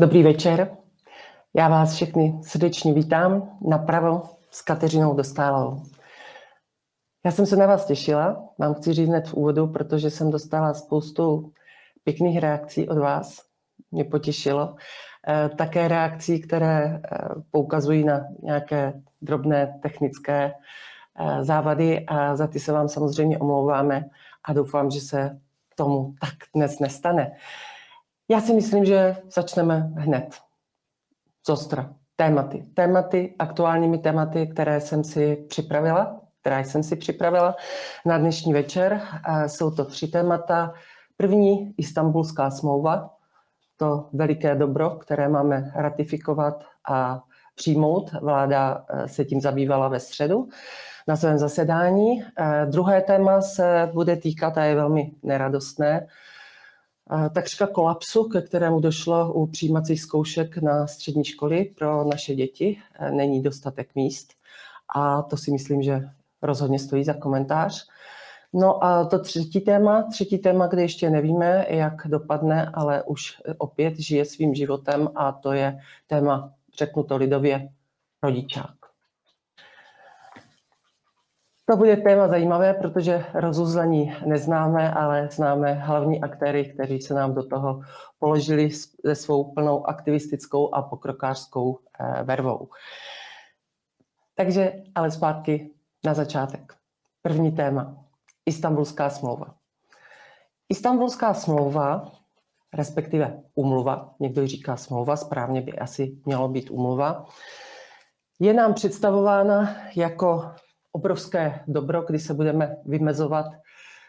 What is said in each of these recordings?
Dobrý večer. Já vás všechny srdečně vítám napravo s Kateřinou Dostálovou. Já jsem se na vás těšila, vám chci říct hned v úvodu, protože jsem dostala spoustu pěkných reakcí od vás. Mě potěšilo. Eh, také reakcí, které eh, poukazují na nějaké drobné technické eh, závady a za ty se vám samozřejmě omlouváme a doufám, že se tomu tak dnes nestane. Já si myslím, že začneme hned. Zostra. Tématy. Tématy, aktuálními tématy, které jsem si připravila, která jsem si připravila na dnešní večer. Jsou to tři témata. První, Istanbulská smlouva, to veliké dobro, které máme ratifikovat a přijmout. Vláda eh, se tím zabývala ve středu na svém zasedání. Eh, druhé téma se bude týkat, a je velmi neradostné, takřka kolapsu, ke kterému došlo u přijímacích zkoušek na střední školy pro naše děti. E, není dostatek míst a to si myslím, že rozhodně stojí za komentář. No a to třetí téma, třetí téma, kde ještě nevíme, jak dopadne, ale už opět žije svým životem a to je téma, řeknu to lidově, rodičák. To bude téma zajímavé, protože rozuzlení neznáme, ale známe hlavní aktéry, kteří se nám do toho položili se svou plnou aktivistickou a pokrokářskou eh, vervou. Takže ale zpátky na začátek. První téma. Istanbulská smlouva. Istanbulská smlouva, respektive umluva, někdo říká smlouva, správně by asi mělo být umluva, je nám představována jako obrovské dobro, kdy se budeme vymezovat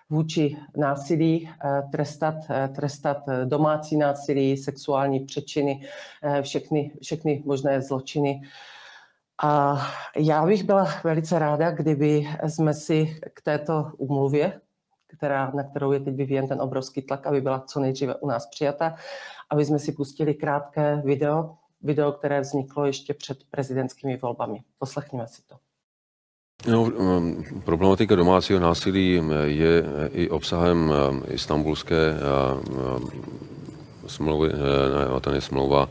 vůči násilí, eh, trestat, eh, trestat domácí násilí, sexuální přečiny, eh, všechny, všechny možné zločiny. A já bych byla velice ráda, kdyby jsme si k této úmluvě, která, na kterou je teď vyvíjen ten obrovský tlak, aby byla co nejdříve u nás přijata, aby jsme si pustili krátké video, video, které vzniklo ještě před prezidentskými volbami. Poslechněme si to. No, um, problematika domácího násilí um, je i obsahem um, istambulské smlouvy, ne, to je smlouva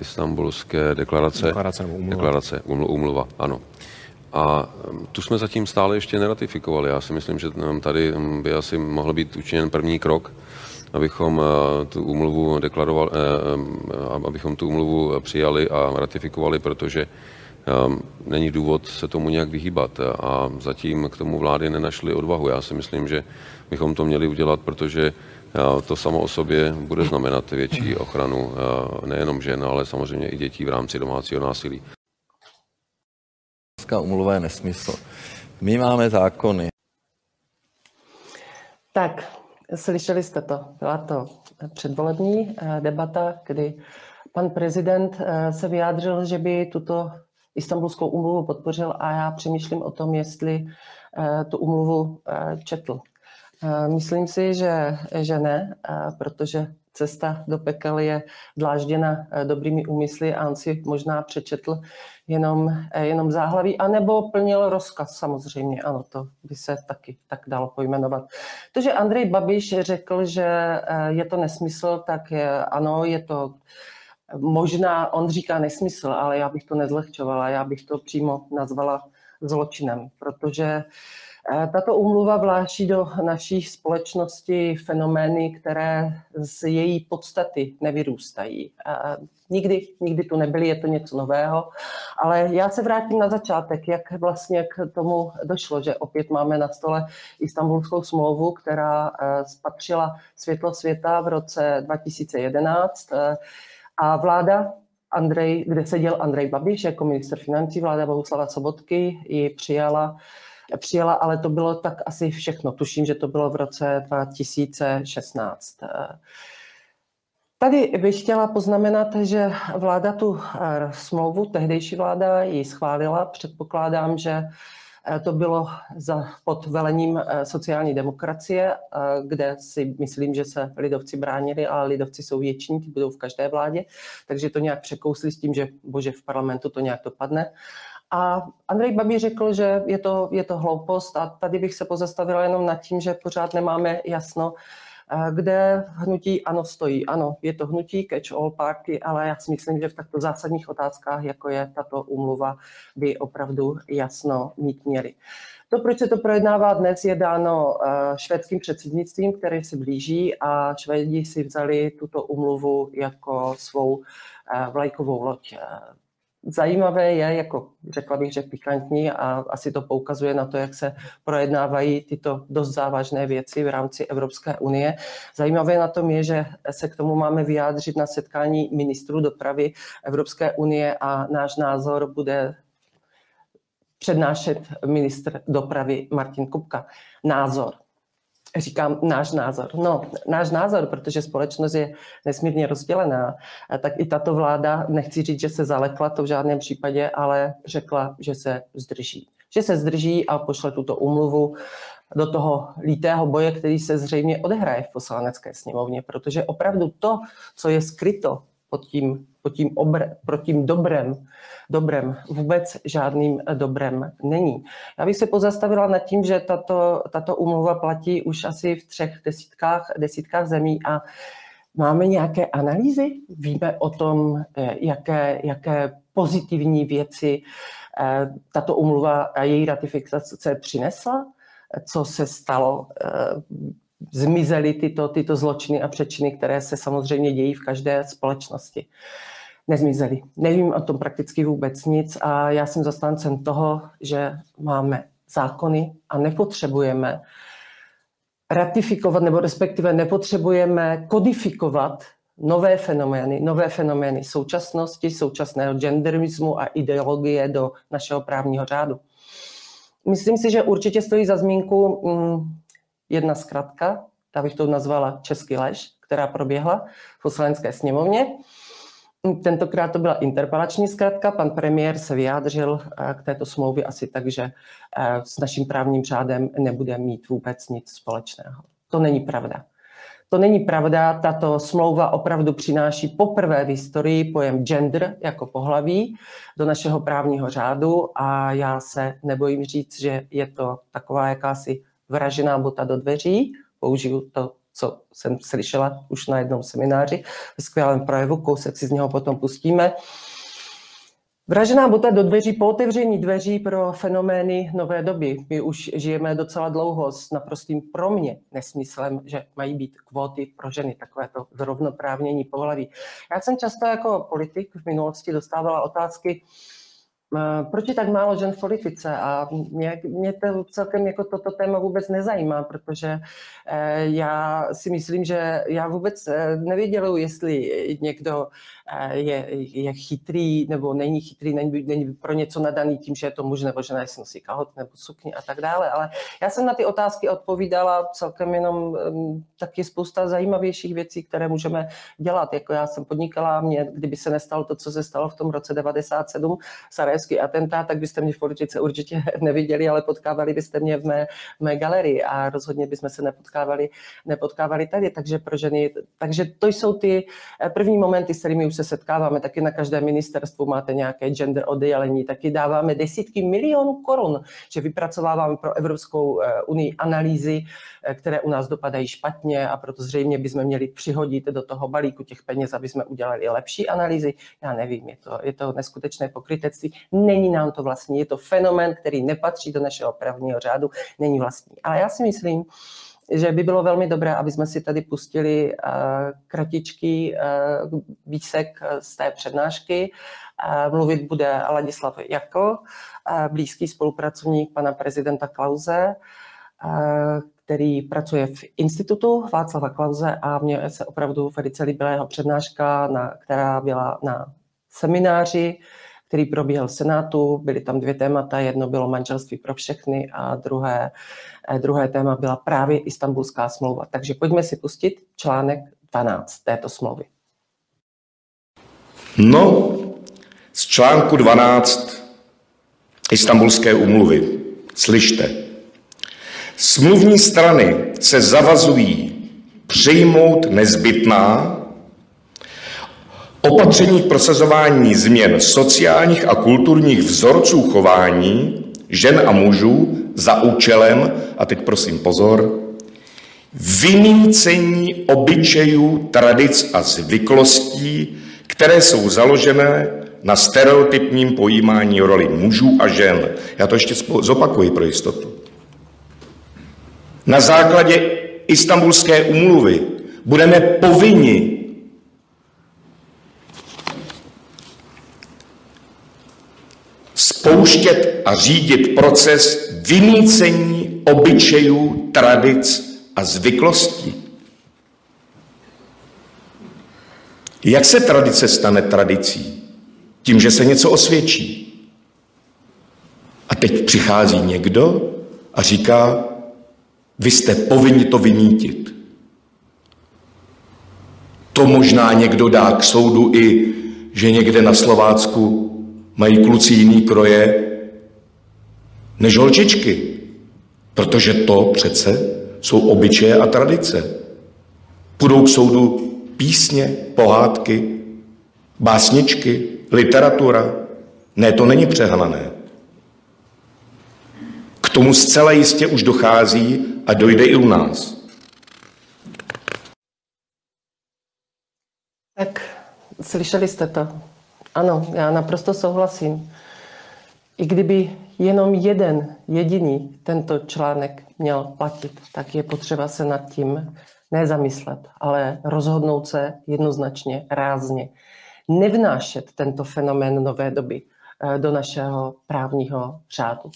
istambulské deklarace. Deklarace nebo umluva. Deklarace, umluva, ano. A tu jsme zatím stále ještě neratifikovali. Já si myslím, že tady by asi mohl být učiněn první krok, abychom tu úmluvu deklarovali, abychom tu úmluvu přijali a ratifikovali, protože není důvod se tomu nějak vyhýbat a zatím k tomu vlády nenašly odvahu. Já si myslím, že bychom to měli udělat, protože eh, to samo o sobě bude znamenat větší ochranu eh, nejenom žen, ale samozřejmě i dětí v rámci domácího násilí. Umluva je nesmysl. My máme zákony. Tak, slyšeli jste to. Byla to předvolební eh, debata, kdy pan prezident se vyjádřil, že by tuto Istanbulskou umluvu podpořil a já přemýšlím o tom, jestli eh, tu umluvu eh, četl. Eh, myslím si, že, že ne, protože cesta do pekel je dlážděna dobrými úmysly a on si možná přečetl jenom, jenom záhlaví, anebo plnil rozkaz samozřejmě, ano, to by se taky tak dalo pojmenovat. To, že Andrej Babiš řekl, že je to nesmysl, tak je, ano, je to Možná on říká nesmysl, ale já bych to nezlehčovala, já bych to přímo nazvala zločinem, protože eh, tato úmluva vláší do naší společnosti fenomény, které z její podstaty nevyrůstají. Eh, nikdy, nikdy tu nebyly, je to něco nového, ale já se vrátím na začátek, jak vlastně k tomu došlo, že opět máme na stole Istanbulskou smlouvu, která eh, spatřila světlo světa v roce 2011 a vláda Andrej, kde seděl Andrej Babiš jako minister financí, vláda Bohuslava Sobotky ji přijala, přijala, ale to bylo tak asi všechno. Tuším, že to bylo v roce 2016. Tady bych chtěla poznamenat, že vláda tu eh, smlouvu, tehdejší vláda ji schválila. Předpokládám, že to bylo za, pod velením eh, sociální demokracie, eh, kde si myslím, že se lidovci bránili, ale lidovci jsou většiní, ty budou v každé vládě, takže to nějak překousli s tím, že bože v parlamentu to nějak dopadne. A Andrej Babi řekl, že je to, je to hloupost a tady bych se pozastavila jenom nad tím, že pořád nemáme jasno, kde hnutí ano stojí. Ano, je to hnutí catch all party, ale já si myslím, že v takto zásadních otázkách, jako je tato umluva, by opravdu jasno mít měli. To, proč se to projednává dnes, je dáno švédským předsednictvím, které se blíží a Švédi si vzali tuto umluvu jako svou vlajkovou loď Zajímavé je, jako řekla bych, že pikantní a asi to poukazuje na to, jak se projednávají tyto dost závažné věci v rámci Evropské unie. Zajímavé na tom je, že se k tomu máme vyjádřit na setkání ministrů dopravy Evropské unie a náš názor bude přednášet ministr dopravy Martin Kupka. Názor říkám náš názor. No, náš názor, protože společnost je nesmírně rozdělená, tak i tato vláda, nechci říct, že se zalekla, to v žádném případě, ale řekla, že se zdrží. Že se zdrží a pošle tuto umluvu do toho lítého boje, který se zřejmě odehraje v poslanecké sněmovně, protože opravdu to, co je skryto pod tím, pod tím, obr, pod tím dobrem, dobrem, vůbec žádným dobrem není. Já bych se pozastavila nad tím, že tato, tato umluva platí už asi v třech desítkách, desítkách zemí a máme nějaké analýzy? Víme o tom, eh, jaké, jaké pozitivní věci eh, tato umluva a její ratifikace přinesla? Co se stalo eh, zmizely tyto, tyto zločiny a přečiny, které se samozřejmě dějí v každé společnosti. Nezmizely. Nevím o tom prakticky vůbec nic a já jsem zastáncem toho, že máme zákony a nepotřebujeme ratifikovat, nebo respektive nepotřebujeme kodifikovat nové fenomény, nové fenomény současnosti, současného genderismu a ideologie do našeho právního řádu. Myslím si, že určitě stojí za zmínku mm, jedna zkratka, ta bych to nazvala český lež, která proběhla v poslanecké sněmovně. Tentokrát to byla interpelační zkratka. Pan premiér se vyjádřil eh, k této smlouvě asi tak, že eh, s naším právním řádem nebude mít vůbec nic společného. To není pravda. To není pravda, tato smlouva opravdu přináší poprvé v historii pojem gender jako pohlaví do našeho právního řádu a já se nebojím říct, že je to taková jakási vražená bota do dveří, použiju to, co jsem slyšela už na jednom semináři, v skvělém projevu, kousek si z něho potom pustíme. Vražená bota do dveří po otevření dveří pro fenomény nové doby. My už žijeme docela dlouho s naprostým pro mě nesmyslem, že mají být kvóty pro ženy, takové to zrovnoprávnění pohlaví. Já jsem často jako politik v minulosti dostávala otázky, proč je tak málo žen v politice? A mě, mě to celkem jako toto téma vůbec nezajímá, protože eh, já si myslím, že já vůbec eh, nevědělu, jestli někdo eh, je, je chytrý nebo není chytrý, není, není pro něco nadaný tím, že je to muž nebo žena, jestli nosí kahot nebo sukni a tak dále. Ale já jsem na ty otázky odpovídala celkem jenom taky spousta zajímavějších věcí, které můžeme dělat. Jako já jsem podnikala, mě, kdyby se nestalo to, co se stalo v tom roce 97, sarajevský atentát, tak byste mě v politice určitě neviděli, ale potkávali byste mě v mé, v mé galerii a rozhodně bychom se nepotkávali, nepotkávali tady. Takže pro ženy, takže to jsou ty eh, první momenty, s kterými už se setkáváme. Taky na každém ministerstvu máte nějaké gender oddělení, taky dáváme desítky milionů korun, že vypracováváme pro Evropskou eh, unii analýzy, eh, které u nás dopadají špatně a proto zřejmě bychom měli přihodit do toho balíku těch peněz, aby jsme udělali lepší analýzy. Já nevím, je to, je to neskutečné pokrytectví není nám to vlastní, je to fenomén, který nepatří do našeho právního řádu, není vlastní. Ale já si myslím, že by bylo velmi dobré, aby jsme si tady pustili uh, kratičký uh, výsek z té přednášky. Uh, mluvit bude Ladislav Jako, blízký spolupracovník pana prezidenta Klauze, který pracuje v institutu Václava Klauze a mně se opravdu velice líbila jeho přednáška, na, která byla na semináři který probíhal v Senátu. Byly tam dvě témata. Jedno bylo manželství pro všechny a druhé, eh, druhé téma byla právě Istanbulská smlouva. Takže pojďme si pustit článek 12 této smlouvy. No, z článku 12 Istanbulské umluvy. Slyšte. Smluvní strany se zavazují přijmout nezbytná Opatření k prosazování změn sociálních a kulturních vzorců chování žen a mužů za účelem, a teď prosím pozor, vymícení obyčejů, tradic a zvyklostí, které jsou založené na stereotypním pojímání roli mužů a žen. Já to ještě zopakuji pro jistotu. Na základě istambulské umluvy budeme povinni spouštět a řídit proces vymícení obyčejů, tradic a zvyklostí. Jak se tradice stane tradicí? Tím, že se něco osvědčí. A teď přichází někdo a říká, vy jste povinni to vymítit. To možná někdo dá k soudu i, že někde na Slovácku mají kluci jiný kroje než holčičky. Protože to přece jsou obyčeje a tradice. Půjdou k soudu písně, pohádky, básničky, literatura. Ne, to není přehnané. K tomu zcela jistě už dochází a dojde i u nás. Tak, slyšeli jste to. Ano, já naprosto souhlasím. I kdyby jenom jeden jediný tento článek měl platit, tak je potřeba se nad tím nezamyslet, ale rozhodnout se jednoznačně, rázně. Nevnášet tento fenomén nové doby eh, do našeho právního řádu.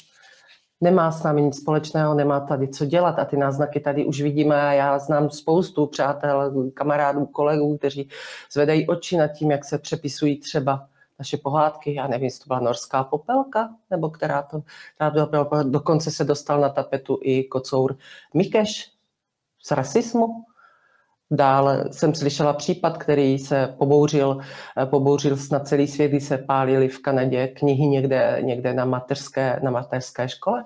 Nemá s námi nic společného, nemá tady co dělat a ty náznaky tady už vidíme a já znám spoustu přátel, kamarádů, kolegů, kteří zvedají oči nad tím, jak se přepisují třeba naše pohádky, já nevím, jestli to byla norská popelka, nebo která to, která byla, dokonce se dostal na tapetu i kocour Mikeš z rasismu. Dále jsem slyšela případ, který se pobouřil, pobouřil snad celý svět, kdy se pálily v Kanadě knihy někde, někde na, mateřské, na mateřské škole.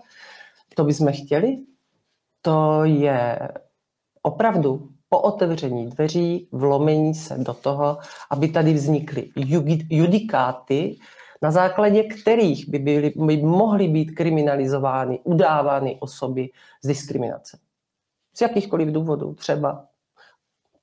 To bychom chtěli? To je opravdu po otevření dveří, vlomení se do toho, aby tady vznikly judikáty, na základě kterých by, byly, by mohly být kriminalizovány, udávány osoby z diskriminace. Z jakýchkoliv důvodů, třeba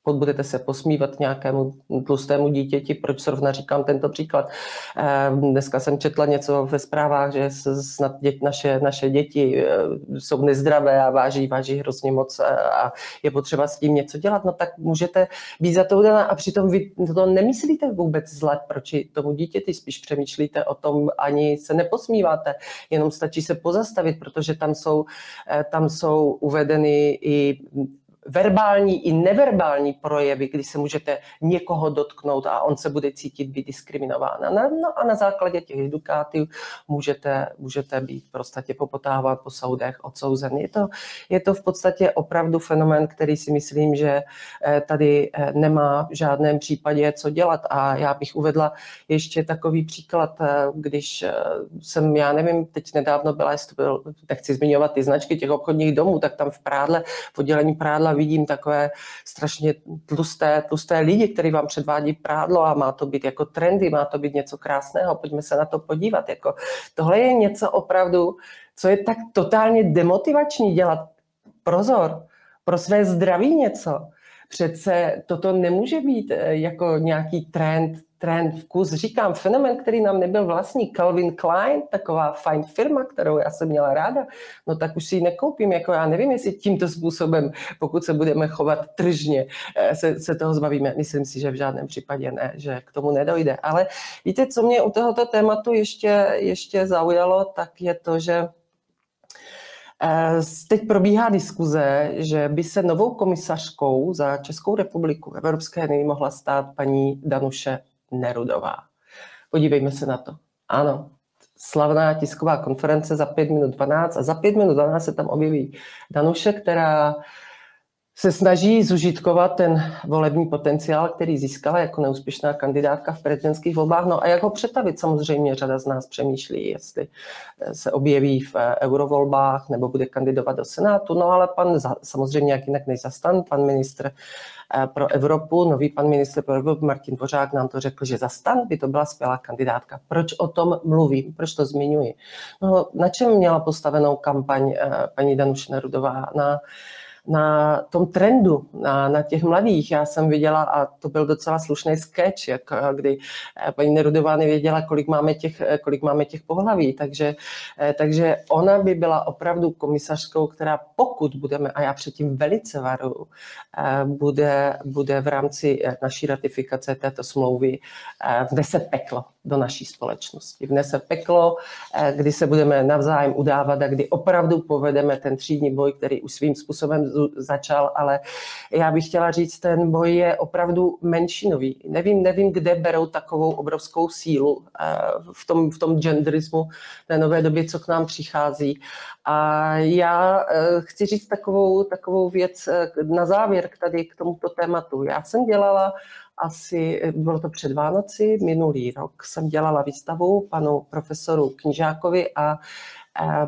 budete se posmívat nějakému tlustému dítěti, proč zrovna říkám tento příklad. Ehm, dneska jsem četla něco ve zprávách, že snad dět, naše, naše děti eh, jsou nezdravé a váží, váží hrozně moc eh, a je potřeba s tím něco dělat, no tak můžete být za to udaná a přitom vy to nemyslíte vůbec zle proč tomu dítěti, spíš přemýšlíte o tom, ani se neposmíváte, jenom stačí se pozastavit, protože tam jsou, eh, tam jsou uvedeny i verbální i neverbální projevy, kdy se můžete někoho dotknout a on se bude cítit být diskriminován. No a na základě těch edukátů můžete, můžete být prostě popotávat po soudech, odsouzen. Je to, je to v podstatě opravdu fenomén, který si myslím, že eh, tady eh, nemá v žádném případě co dělat. A já bych uvedla ještě takový příklad, eh, když jsem, já nevím, teď nedávno byla, jestli byl, nechci zmiňovat ty značky těch obchodních domů, tak tam v Prádle, v oddělení Prádla vidím takové strašně tlusté, tlusté lidi, kteří vám předvádí prádlo a má to být jako trendy, má to být něco krásného, pojďme se na to podívat. Jako, tohle je něco opravdu, co je tak totálně demotivační dělat. Prozor, pro své zdraví něco. Přece toto nemůže být eh, jako nějaký trend, trend, vkus. Říkám, fenomen, který nám nebyl vlastní, Calvin Klein, taková fajn firma, kterou já jsem měla ráda, no tak už si ji nekoupím, jako já nevím, jestli tímto způsobem, pokud se budeme chovat tržně, eh, se, se toho zbavíme. Myslím si, že v žádném případě ne, že k tomu nedojde. Ale víte, co mě u tohoto tématu ještě, ještě zaujalo, tak je to, že eh, Teď probíhá diskuze, že by se novou komisařkou za Českou republiku Evropské unii mohla stát paní Danuše Nerudová. Podívejme se na to. Ano, slavná tisková konference za 5 minut 12 a za 5 minut 12 se tam objeví Danuše, která se snaží zužitkovat ten volební potenciál, který získala jako neúspěšná kandidátka v prezidentských volbách. No a jak ho přetavit, samozřejmě řada z nás přemýšlí, jestli se objeví v eurovolbách nebo bude kandidovat do Senátu. No ale pan, samozřejmě jak jinak než zastan, pan ministr Eh, pro Evropu, nový pan ministr pro Evropu Martin Dvořák nám to řekl, že za stan by to byla skvělá kandidátka. Proč o tom mluvím? Proč to zmiňuji? No, na čem měla postavenou kampaň eh, paní Danuše Nerudová? Na na tom trendu, na, na těch mladých. Já jsem viděla, a to byl docela slušný sketch, jak, kdy paní Nerudová nevěděla, kolik máme těch, kolik máme těch pohlaví. Takže, takže ona by byla opravdu komisařkou, která pokud budeme, a já předtím velice varuju, bude, bude v rámci naší ratifikace této smlouvy vnese peklo do naší společnosti. Vnese peklo, kdy se budeme navzájem udávat a kdy opravdu povedeme ten třídní boj, který už svým způsobem začal, ale já bych chtěla říct, ten boj je opravdu menšinový. Nevím, nevím, kde berou takovou obrovskou sílu v tom, v tom genderismu té nové době, co k nám přichází. A já chci říct takovou, takovou věc na závěr k tady k tomuto tématu. Já jsem dělala asi, bylo to před Vánoci, minulý rok jsem dělala výstavu panu profesoru Knižákovi a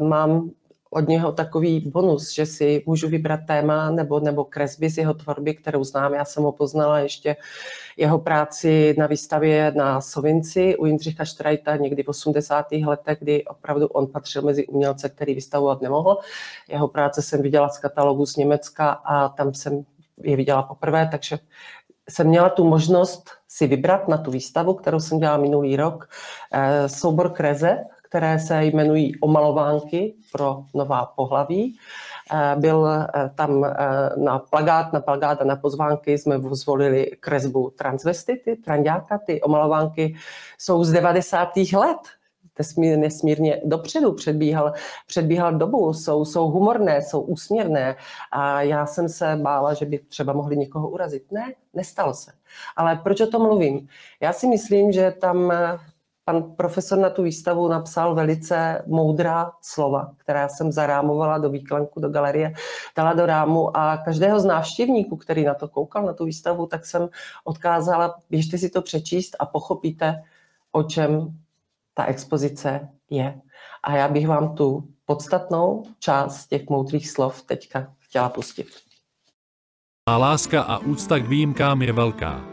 mám od něho takový bonus, že si můžu vybrat téma nebo, nebo kresby z jeho tvorby, kterou znám. Já jsem ho poznala ještě jeho práci na výstavě na Sovinci u Jindřicha Štrajta někdy v 80. letech, kdy opravdu on patřil mezi umělce, který vystavovat nemohl. Jeho práce jsem viděla z katalogu z Německa a tam jsem je viděla poprvé, takže jsem měla tu možnost si vybrat na tu výstavu, kterou jsem dělala minulý rok, eh, soubor kreze, které se jmenují omalovánky pro nová pohlaví. Eh, byl eh, tam na plagát, na plagát a na pozvánky jsme zvolili kresbu transvestity, trandáka. Ty omalovánky jsou z 90. let, nesmír, nesmírně dopředu předbíhal, předbíhal dobu, jsou, jsou humorné, jsou úsměvné a já jsem se bála, že by třeba mohli někoho urazit. Ne, nestalo se. Ale proč o tom mluvím? Já si myslím, že tam eh, pan profesor na tu výstavu napsal velice moudrá slova, která jsem zarámovala do výklenku, do galerie, dala do rámu a každého z návštěvníků, který na to koukal, na tu výstavu, tak jsem odkázala, běžte si to přečíst a pochopíte, o čem ta expozice je. A já bych vám tu podstatnou část těch moudrých slov teďka chtěla pustit. A láska a úcta k výjimkám je velká.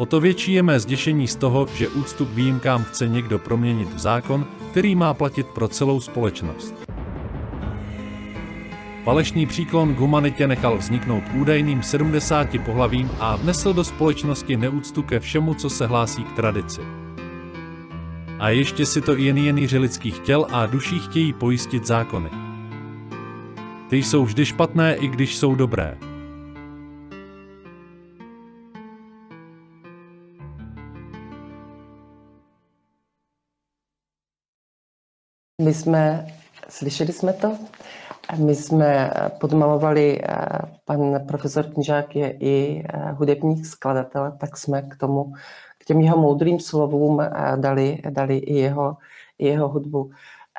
O to větší je mé zděšení z toho, že úctu k výjimkám chce někdo proměnit v zákon, který má platit pro celou společnost. Falešný příklon k humanitě nechal vzniknout údajným 70 pohlavím a vnesl do společnosti neúctu ke všemu, co se hlásí k tradici. A ještě si to jen jeníři lidských těl a duší chtějí pojistit zákony. Ty jsou vždy špatné, i když jsou dobré. My jsme, slyšeli jsme to? My jsme podmalovali, eh, pan profesor Knižák je i eh, hudebník, skladatel, tak jsme k tomu k těm jeho moudrým slovům eh, dali, dali i, jeho, i jeho hudbu.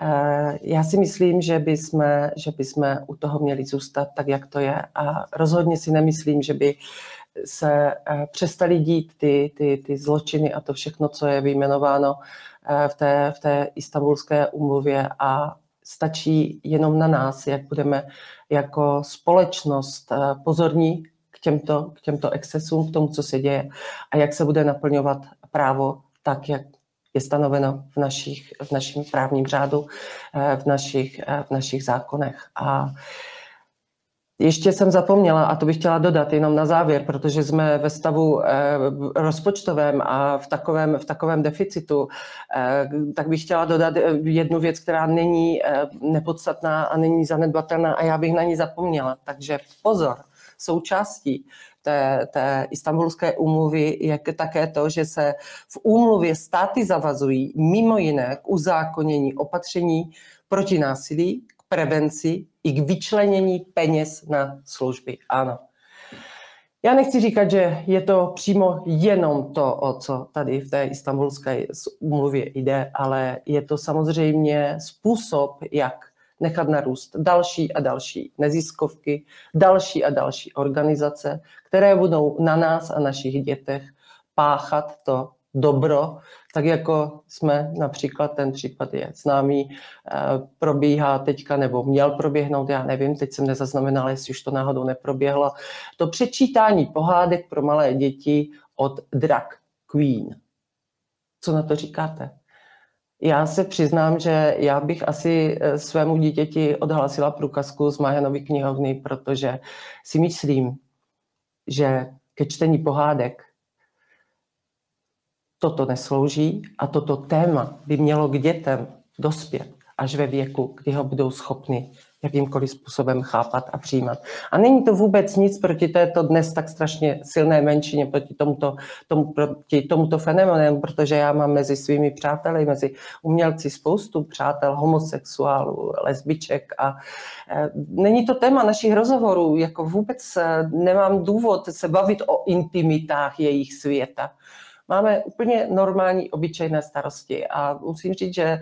Eh, já si myslím, že by, jsme, že by jsme u toho měli zůstat tak, jak to je a rozhodně si nemyslím, že by se eh, přestali dít ty, ty, ty zločiny a to všechno, co je vyjmenováno v té, v té istambulské umluvě a stačí jenom na nás, jak budeme jako společnost pozorní těmto, k těmto excesům, k tomu, co se děje a jak se bude naplňovat právo tak, jak je stanoveno v, našich, v našem právním řádu, eh, v našich, eh, v našich zákonech. A ještě jsem zapomněla, a to bych chtěla dodat jenom na závěr, protože jsme ve stavu eh, rozpočtovém a v takovém, v takovém deficitu, tak bych chtěla dodat jednu věc, která není nepodstatná a není zanedbatelná a já bych na ní zapomněla. Takže pozor, součástí té, té istambulské úmluvy je také to, že se v úmluvě státy zavazují mimo jiné k uzákonění opatření proti násilí, k prevenci i k vyčlenění peněz na služby. Ano. Já nechci říkat, že je to přímo jenom to, o co tady v té istambulské úmluvě jde, ale je to samozřejmě způsob, jak nechat narůst další a další neziskovky, další a další organizace, které budou na nás a našich dětech páchat to dobro, tak jako jsme například ten případ je známý, eh, probíhá teďka, nebo měl proběhnout, já nevím, teď jsem nezaznamenala, jestli už to náhodou neproběhlo, to přečítání pohádek pro malé děti od Drag Queen. Co na to říkáte? Já se přiznám, že já bych asi eh, svému dítěti odhlasila průkazku z Majanovy knihovny, protože si myslím, že ke čtení pohádek toto neslouží a toto téma by mělo k dětem dospět až ve věku, kdy ho budou schopni jakýmkoliv způsobem chápat a přijímat. A není to vůbec nic proti této dnes tak strašně silné menšině, proti tomuto, tomu, proti tomuto fenoménu, protože já mám mezi svými přáteli, mezi umělci spoustu přátel, homosexuálů, lesbiček a e, není to téma našich rozhovorů, jako vůbec e, nemám důvod se bavit o intimitách jejich světa. Máme úplně normální, obyčejné starosti a musím říct, že e,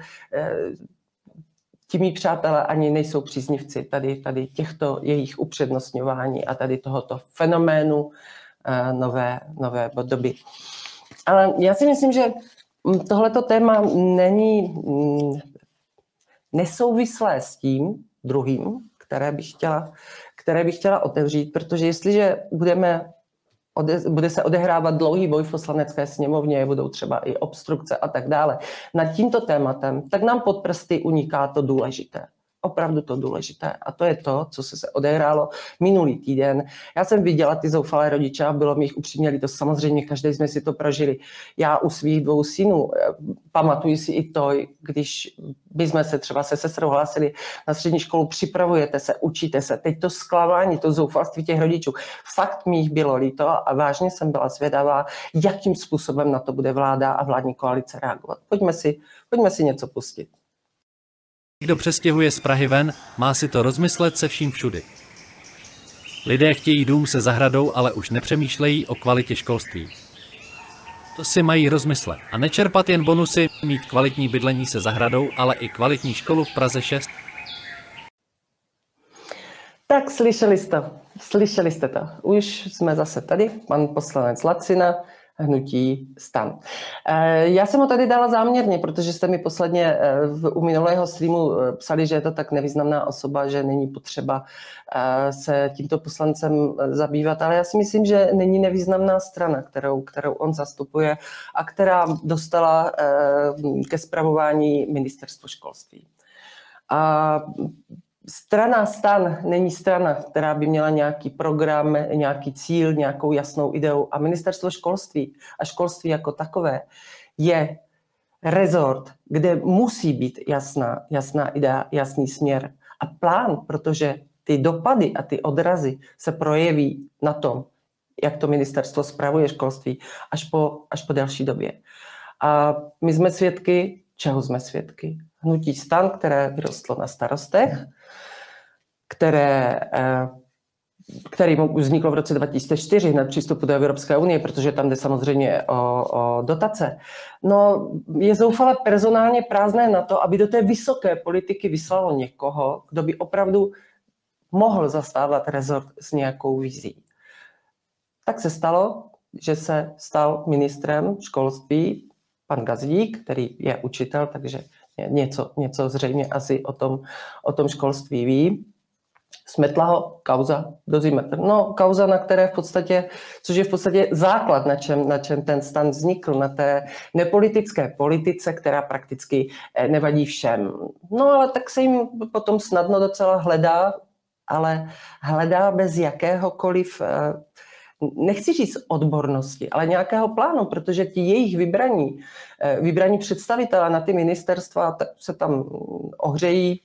ti mý přátelé ani nejsou příznivci tady, tady těchto jejich upřednostňování a tady tohoto fenoménu uh, nové, nové doby. Ale já si myslím, že tohleto téma není mm, nesouvislé s tím druhým, které bych chtěla, které bych chtěla otevřít, protože jestliže budeme bude se odehrávat dlouhý boj v poslanecké sněmovně, budou třeba i obstrukce a tak dále. Nad tímto tématem, tak nám pod prsty uniká to důležité opravdu to důležité. A to je to, co se, se odehrálo minulý týden. Já jsem viděla ty zoufalé rodiče a bylo mi jich upřímně to samozřejmě, každý jsme si to prožili. Já u svých dvou synů eh, pamatuju si i to, když bychom se třeba se sestrou hlásili na střední školu, připravujete se, učíte se. Teď to zklamání, to zoufalství těch rodičů. Fakt mi jich bylo líto a vážně jsem byla zvědavá, jakým způsobem na to bude vláda a vládní koalice reagovat. Pojďme si, pojďme si něco pustit. Kdo přestěhuje z Prahy ven, má si to rozmyslet se vším všudy. Lidé chtějí dům se zahradou, ale už nepřemýšlejí o kvalitě školství. To si mají rozmyslet a nečerpat jen bonusy, mít kvalitní bydlení se zahradou, ale i kvalitní školu v Praze 6. Tak slyšeli jste, slyšeli jste to. Už jsme zase tady, pan poslanec Lacina, hnutí stan. Eh, já jsem ho tady dala záměrně, protože jste mi posledně v, u minulého streamu eh, psali, že je to tak nevýznamná osoba, že není potřeba se tímto poslancem zabývat, ale já si myslím, že není nevýznamná strana, kterou, kterou on zastupuje a která dostala ke zpravování ministerstvo školství. A strana stan není strana, která by měla nějaký program, nějaký cíl, nějakou jasnou ideu. A ministerstvo školství a školství jako takové je rezort, kde musí být jasná, jasná idea, jasný směr a plán, protože ty dopady a ty odrazy se projeví na tom, jak to ministerstvo spravuje školství až po, až po delší době. A my jsme svědky, čeho jsme svědky? Hnutí stan, které vyrostlo na starostech, které, eh, který vzniklo v roce 2004 na přístupu do Evropské unie, protože tam jde samozřejmě o, o dotace, no, je zoufale personálně prázdné na to, aby do té vysoké politiky vyslalo někoho, kdo by opravdu mohl zastávat rezort s nějakou vizí. Tak se stalo, že se stal ministrem školství pan Gazdík, který je učitel, takže něco, něco zřejmě asi o tom, o tom školství ví. Smetla ho kauza dozimetr. No, kauza, na které v podstatě, což je v podstatě základ, na čem, na čem ten stan vznikl, na té nepolitické politice, která prakticky eh, nevadí všem. No, ale tak se jim potom snadno docela hledá, ale hledá bez jakéhokoliv eh, nechci říct odbornosti, ale nějakého plánu, protože ti jejich vybraní, eh, vybraní představitelé na ty ministerstva se tam ohřejí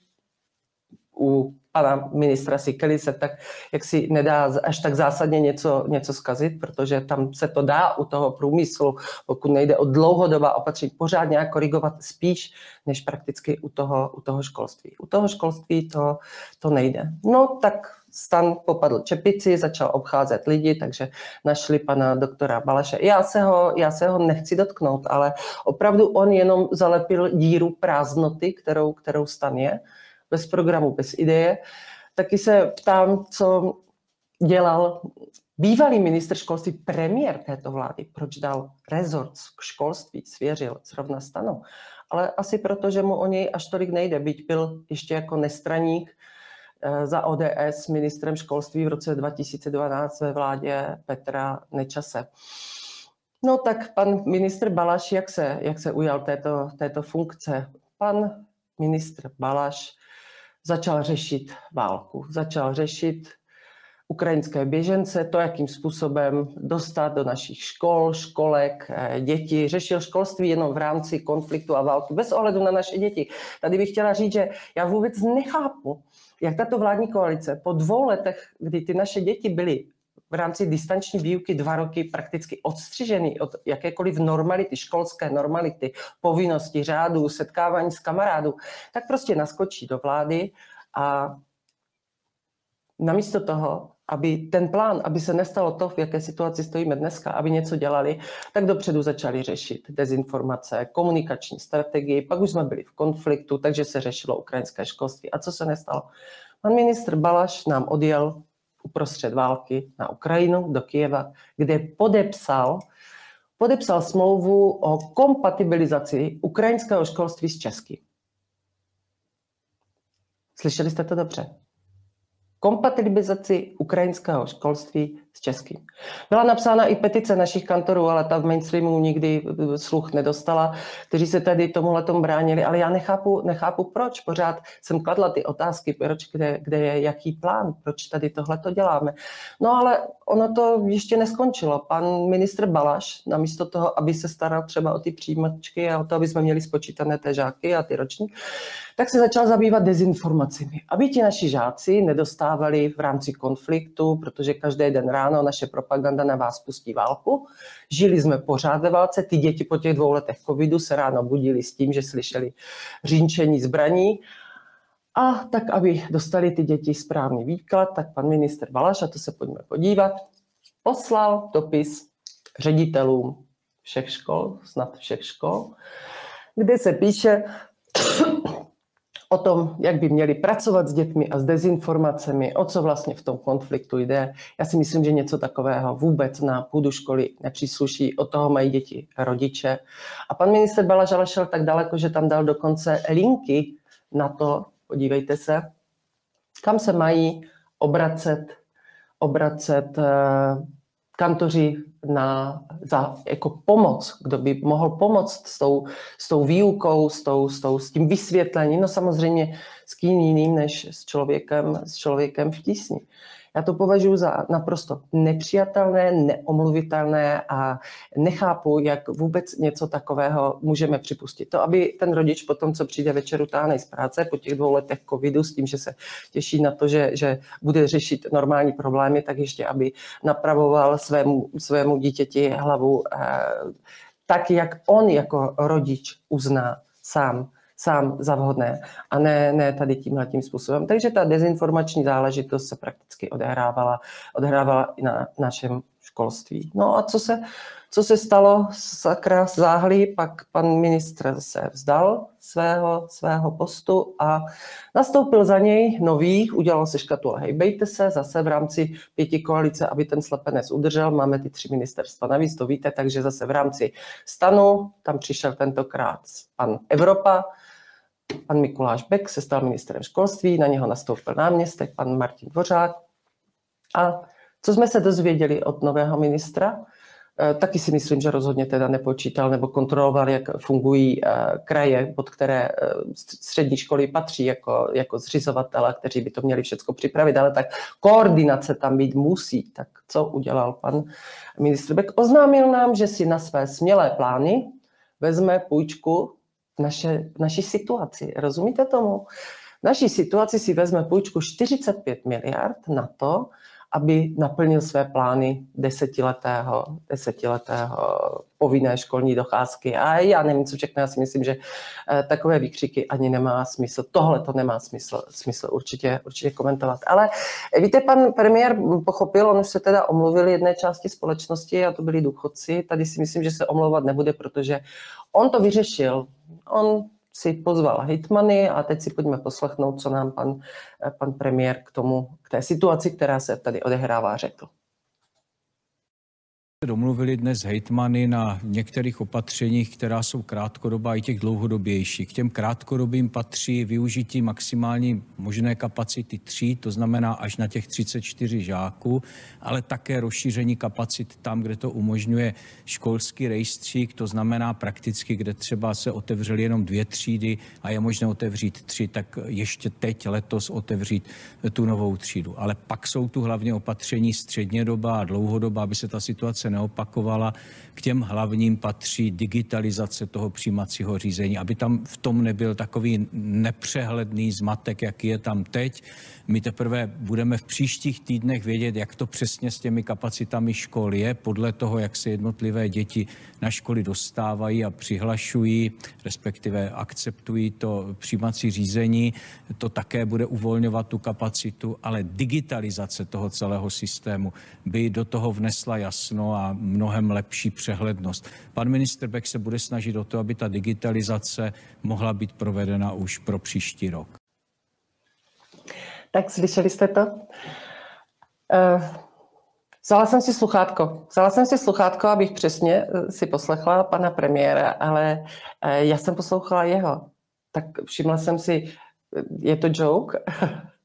u pana ministra Sikely se tak, jak si nedá až tak zásadně něco, něco zkazit, protože tam se to dá u toho průmyslu, pokud nejde o dlouhodobá opatření, pořád nějak korigovat spíš, než prakticky u toho, u toho školství. U toho školství to, to nejde. No tak stan popadl čepici, začal obcházet lidi, takže našli pana doktora Balaše. Já se ho, já se ho nechci dotknout, ale opravdu on jenom zalepil díru prázdnoty, kterou, kterou stan je bez programu, bez ideje. Taky se ptám, co dělal bývalý minister školství, premiér této vlády, proč dal rezort k školství, svěřil zrovna stanu. Ale asi proto, že mu o něj až tolik nejde, byť byl ještě jako nestraník eh, za ODS ministrem školství v roce 2012 ve vládě Petra Nečase. No tak pan ministr Balaš, jak se, jak se ujal této, této funkce? Pan ministr Balaš začal řešit válku, začal řešit ukrajinské běžence, to, jakým způsobem dostat do našich škol, školek, eh, děti. Řešil školství jenom v rámci konfliktu a války, bez ohledu na naše děti. Tady bych chtěla říct, že já vůbec nechápu, jak tato vládní koalice po dvou letech, kdy ty naše děti byly v rámci distanční výuky dva roky prakticky odstřižený od jakékoliv normality, školské normality, povinnosti, řádu, setkávání s kamarádů, tak prostě naskočí do vlády a namísto toho, aby ten plán, aby se nestalo to, v jaké situaci stojíme dneska, aby něco dělali, tak dopředu začali řešit dezinformace, komunikační strategii, pak už jsme byli v konfliktu, takže se řešilo ukrajinské školství. A co se nestalo? Pan ministr Balaš nám odjel uprostřed války na Ukrajinu, do Kijeva, kde podepsal, podepsal smlouvu o kompatibilizaci ukrajinského školství s českým. Slyšeli jste to dobře? kompatibilizaci ukrajinského školství s českým. Byla napsána i petice našich kantorů, ale ta v mainstreamu nikdy eh, sluch nedostala, kteří se tady tomuhle tomu bránili, ale já nechápu, nechápu proč. Pořád jsem kladla ty otázky, proč, kde, kde je jaký plán, proč tady tohle to děláme. No ale ono to ještě neskončilo. Pan ministr Balaš, namísto toho, aby se staral třeba o ty přijímačky a o to, aby jsme měli spočítané té žáky a ty roční, tak se začal zabývat dezinformacemi, aby ti naši žáci nedostávali v rámci konfliktu, protože každý den ráno naše propaganda na vás pustí válku. Žili jsme pořád ve válce, ty děti po těch dvou letech covidu se ráno budili s tím, že slyšeli řínčení zbraní a tak, aby dostali ty děti správný výklad, tak pan minister Balaš, a to se pojďme podívat, poslal dopis ředitelům všech škol, snad všech škol, kde se píše, o tom, jak by měli pracovat s dětmi a s dezinformacemi, o co vlastně v tom konfliktu jde. Já si myslím, že něco takového vůbec na půdu školy nepřísluší, o toho mají děti rodiče. A pan minister Balažala šel tak daleko, že tam dal dokonce linky na to, podívejte se, kam se mají obracet, obracet eh, kantoři na, za jako pomoc, kdo by mohl pomoct s tou, s tou výukou, s, tou, s, tou, s tím vysvětlením, no samozřejmě s kým jiným než s člověkem, s člověkem v tísni. Já to považuji za naprosto nepřijatelné, neomluvitelné a nechápu, jak vůbec něco takového můžeme připustit. To, aby ten rodič potom, co přijde večer táhne z práce po těch dvou letech covidu s tím, že se těší na to, že, že bude řešit normální problémy, tak ještě, aby napravoval svému, svému dítěti hlavu eh, tak, jak on jako rodič uzná sám sám za vhodné a ne, ne tady tímhle tím způsobem. Takže ta dezinformační záležitost se prakticky odehrávala, odehrávala i na našem školství. No a co se, co se stalo, sakra záhly, pak pan ministr se vzdal svého, svého postu a nastoupil za něj nový, udělal se škatule, hejbejte se, zase v rámci pěti koalice, aby ten slepenec udržel, máme ty tři ministerstva navíc, to víte, takže zase v rámci stanu, tam přišel tentokrát pan Evropa, Pan Mikuláš Beck se stal ministrem školství, na něho nastoupil náměstek, pan Martin Dvořák. A co jsme se dozvěděli od nového ministra? Eh, taky si myslím, že rozhodně teda nepočítal nebo kontroloval, jak fungují eh, kraje, pod které eh, střední školy patří jako, jako zřizovatele, kteří by to měli všechno připravit, ale tak koordinace tam být musí. Tak co udělal pan ministr Beck? Oznámil nám, že si na své smělé plány vezme půjčku naše, naší situaci. Rozumíte tomu? V naší situaci si vezme půjčku 45 miliard na to, aby naplnil své plány desetiletého, desetiletého povinné školní docházky. A já nevím, co všechno, já si myslím, že eh, takové výkřiky ani nemá smysl. Tohle to nemá smysl, smysl určitě, určitě komentovat. Ale víte, pan premiér pochopil, on už se teda omluvil jedné části společnosti a to byli důchodci. Tady si myslím, že se omlouvat nebude, protože on to vyřešil. On si pozval hitmany a teď si pojďme poslechnout, co nám pan, pan premiér k tomu, k té situaci, která se tady odehrává, řekl. Domluvili dnes hejtmany na některých opatřeních, která jsou krátkodobá i těch dlouhodobějších. K těm krátkodobým patří využití maximální možné kapacity tří, to znamená až na těch 34 žáků, ale také rozšíření kapacit tam, kde to umožňuje školský rejstřík, to znamená prakticky, kde třeba se otevřely jenom dvě třídy a je možné otevřít tři, tak ještě teď letos otevřít tu novou třídu. Ale pak jsou tu hlavně opatření středně doba a dlouhodoba, aby se ta situace neopakovala. K těm hlavním patří digitalizace toho přijímacího řízení, aby tam v tom nebyl takový nepřehledný zmatek, jaký je tam teď. My teprve budeme v příštích týdnech vědět, jak to přesně s těmi kapacitami škol je, podle toho, jak se jednotlivé děti na školy dostávají a přihlašují, respektive akceptují to přijímací řízení. To také bude uvolňovat tu kapacitu, ale digitalizace toho celého systému by do toho vnesla jasno a mnohem lepší přehlednost. Pan minister Beck se bude snažit o to, aby ta digitalizace mohla být provedena už pro příští rok. Tak slyšeli jste to? Uh, vzala jsem si sluchátko. Vzala jsem si sluchátko, abych přesně eh, si poslechla pana premiéra, ale uh, já jsem poslouchala jeho. Tak všimla jsem si, je to joke?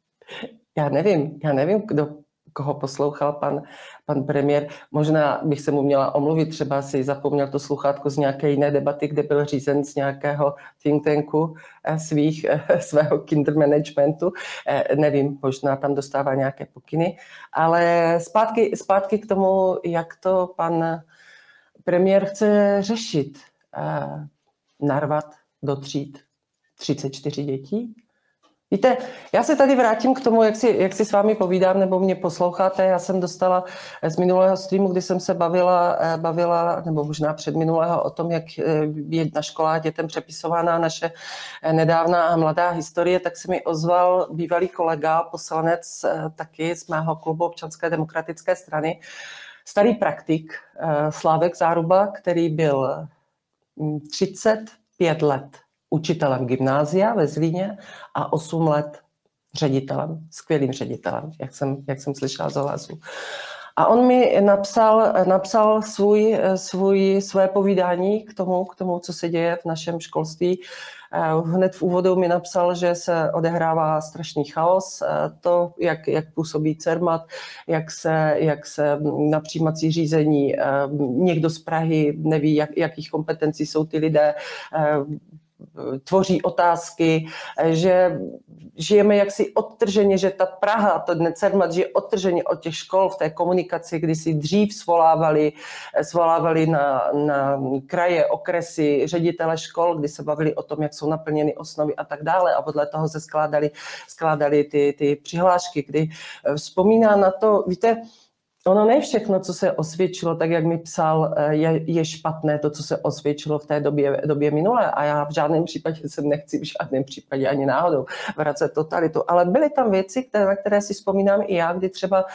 já nevím, já nevím, kdo koho poslouchal pan, pan premiér. Možná bych se mu měla omluvit, třeba si zapomněl to sluchátko z nějaké jiné debaty, kde byl řízen z nějakého think tanku eh, svých, eh, svého kinder managementu. Eh, nevím, možná tam dostává nějaké pokyny. Ale zpátky, zpátky k tomu, jak to pan premiér chce řešit. Narvat do tříd 34 dětí, Víte, já se tady vrátím k tomu, jak si, jak si s vámi povídám, nebo mě posloucháte. Já jsem dostala z minulého streamu, kdy jsem se bavila, eh, bavila nebo možná před minulého, o tom, jak eh, je na školách dětem přepisována naše eh, nedávná a mladá historie, tak se mi ozval bývalý kolega, poslanec taky z mého klubu občanské demokratické strany, starý praktik Slávek Záruba, který byl 35 hm, let učitelem gymnázia ve Zlíně a 8 let ředitelem, skvělým ředitelem, jak jsem, jak jsem slyšela z hlasu. A on mi napsal, napsal svůj, svůj, své povídání k tomu, k tomu, co se děje v našem školství. Hned v úvodu mi napsal, že se odehrává strašný chaos. To, jak, jak působí CERMAT, jak se, jak se na přijímací řízení někdo z Prahy neví, jak, jakých kompetencí jsou ty lidé, tvoří otázky, že žijeme jaksi odtrženě, že ta Praha, to Cermat, žije odtrženě od těch škol v té komunikaci, kdy si dřív svolávali, svolávali na, na kraje, okresy, ředitele škol, kdy se bavili o tom, jak jsou naplněny osnovy a tak dále. A podle toho se skládali, skládali ty, ty přihlášky, kdy vzpomíná na to, víte, Ono ne všechno, co se osvědčilo, tak jak mi psal, eh, je, je špatné to, co se osvědčilo v té době, době minulé. A já v žádném případě se nechci v žádném případě ani náhodou vracet totalitu. Ale byly tam věci, které, které si vzpomínám i já, kdy třeba uh,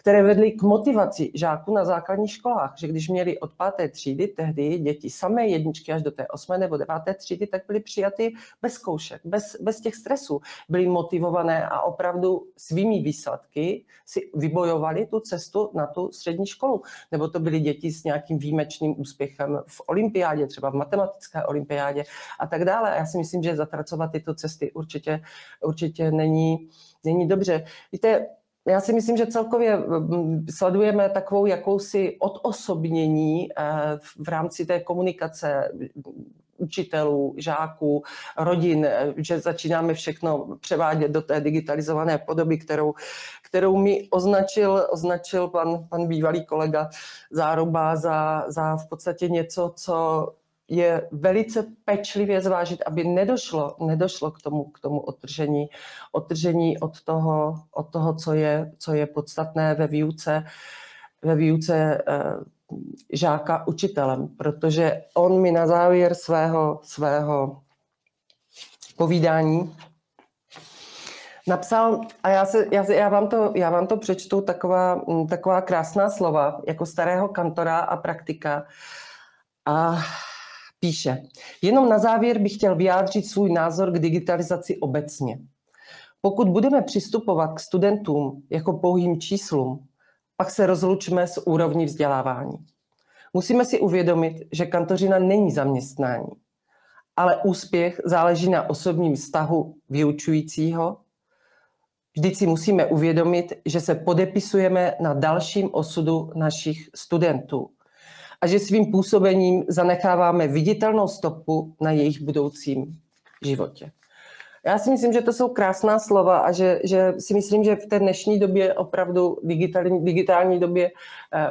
které vedly k motivaci žáků na základních školách, že když měli od páté třídy tehdy děti samé jedničky až do té osmé nebo deváté třídy, tak byly přijaty bez zkoušek, bez, bez těch stresů. Byly motivované a opravdu svými výsledky si vybojovali tu cestu na tu střední školu. Nebo to byly děti s nějakým výjimečným úspěchem v olympiádě, třeba v matematické olympiádě a tak dále. A já si myslím, že zatracovat tyto cesty určitě, určitě není, není dobře. Víte, já si myslím, že celkově sledujeme takovou jakousi odosobnění eh, v rámci té komunikace učitelů, žáků, rodin, eh, že začínáme všechno převádět do té digitalizované podoby, kterou, kterou mi označil, označil pan, pan bývalý kolega Záruba za, za v podstatě něco, co je velice pečlivě zvážit, aby nedošlo, nedošlo k tomu, k tomu odtržení, odtržení od toho, od toho co, je, co je podstatné ve výuce, ve výuce eh, žáka učitelem, protože on mi na závěr svého, svého povídání napsal, a já, se, já, já, vám to, já vám to přečtu, taková, taková krásná slova, jako starého kantora a praktika. A Píše, jenom na závěr bych chtěl vyjádřit svůj názor k digitalizaci obecně. Pokud budeme přistupovat k studentům jako pouhým číslům, pak se rozlučme s úrovní vzdělávání. Musíme si uvědomit, že kantořina není zaměstnání, ale úspěch záleží na osobním vztahu vyučujícího. Vždyť si musíme uvědomit, že se podepisujeme na dalším osudu našich studentů a že svým působením zanecháváme viditelnou stopu na jejich budoucím životě. Já si myslím, že to jsou krásná slova a že, že si myslím, že v té dnešní době, opravdu digitální, digitální době,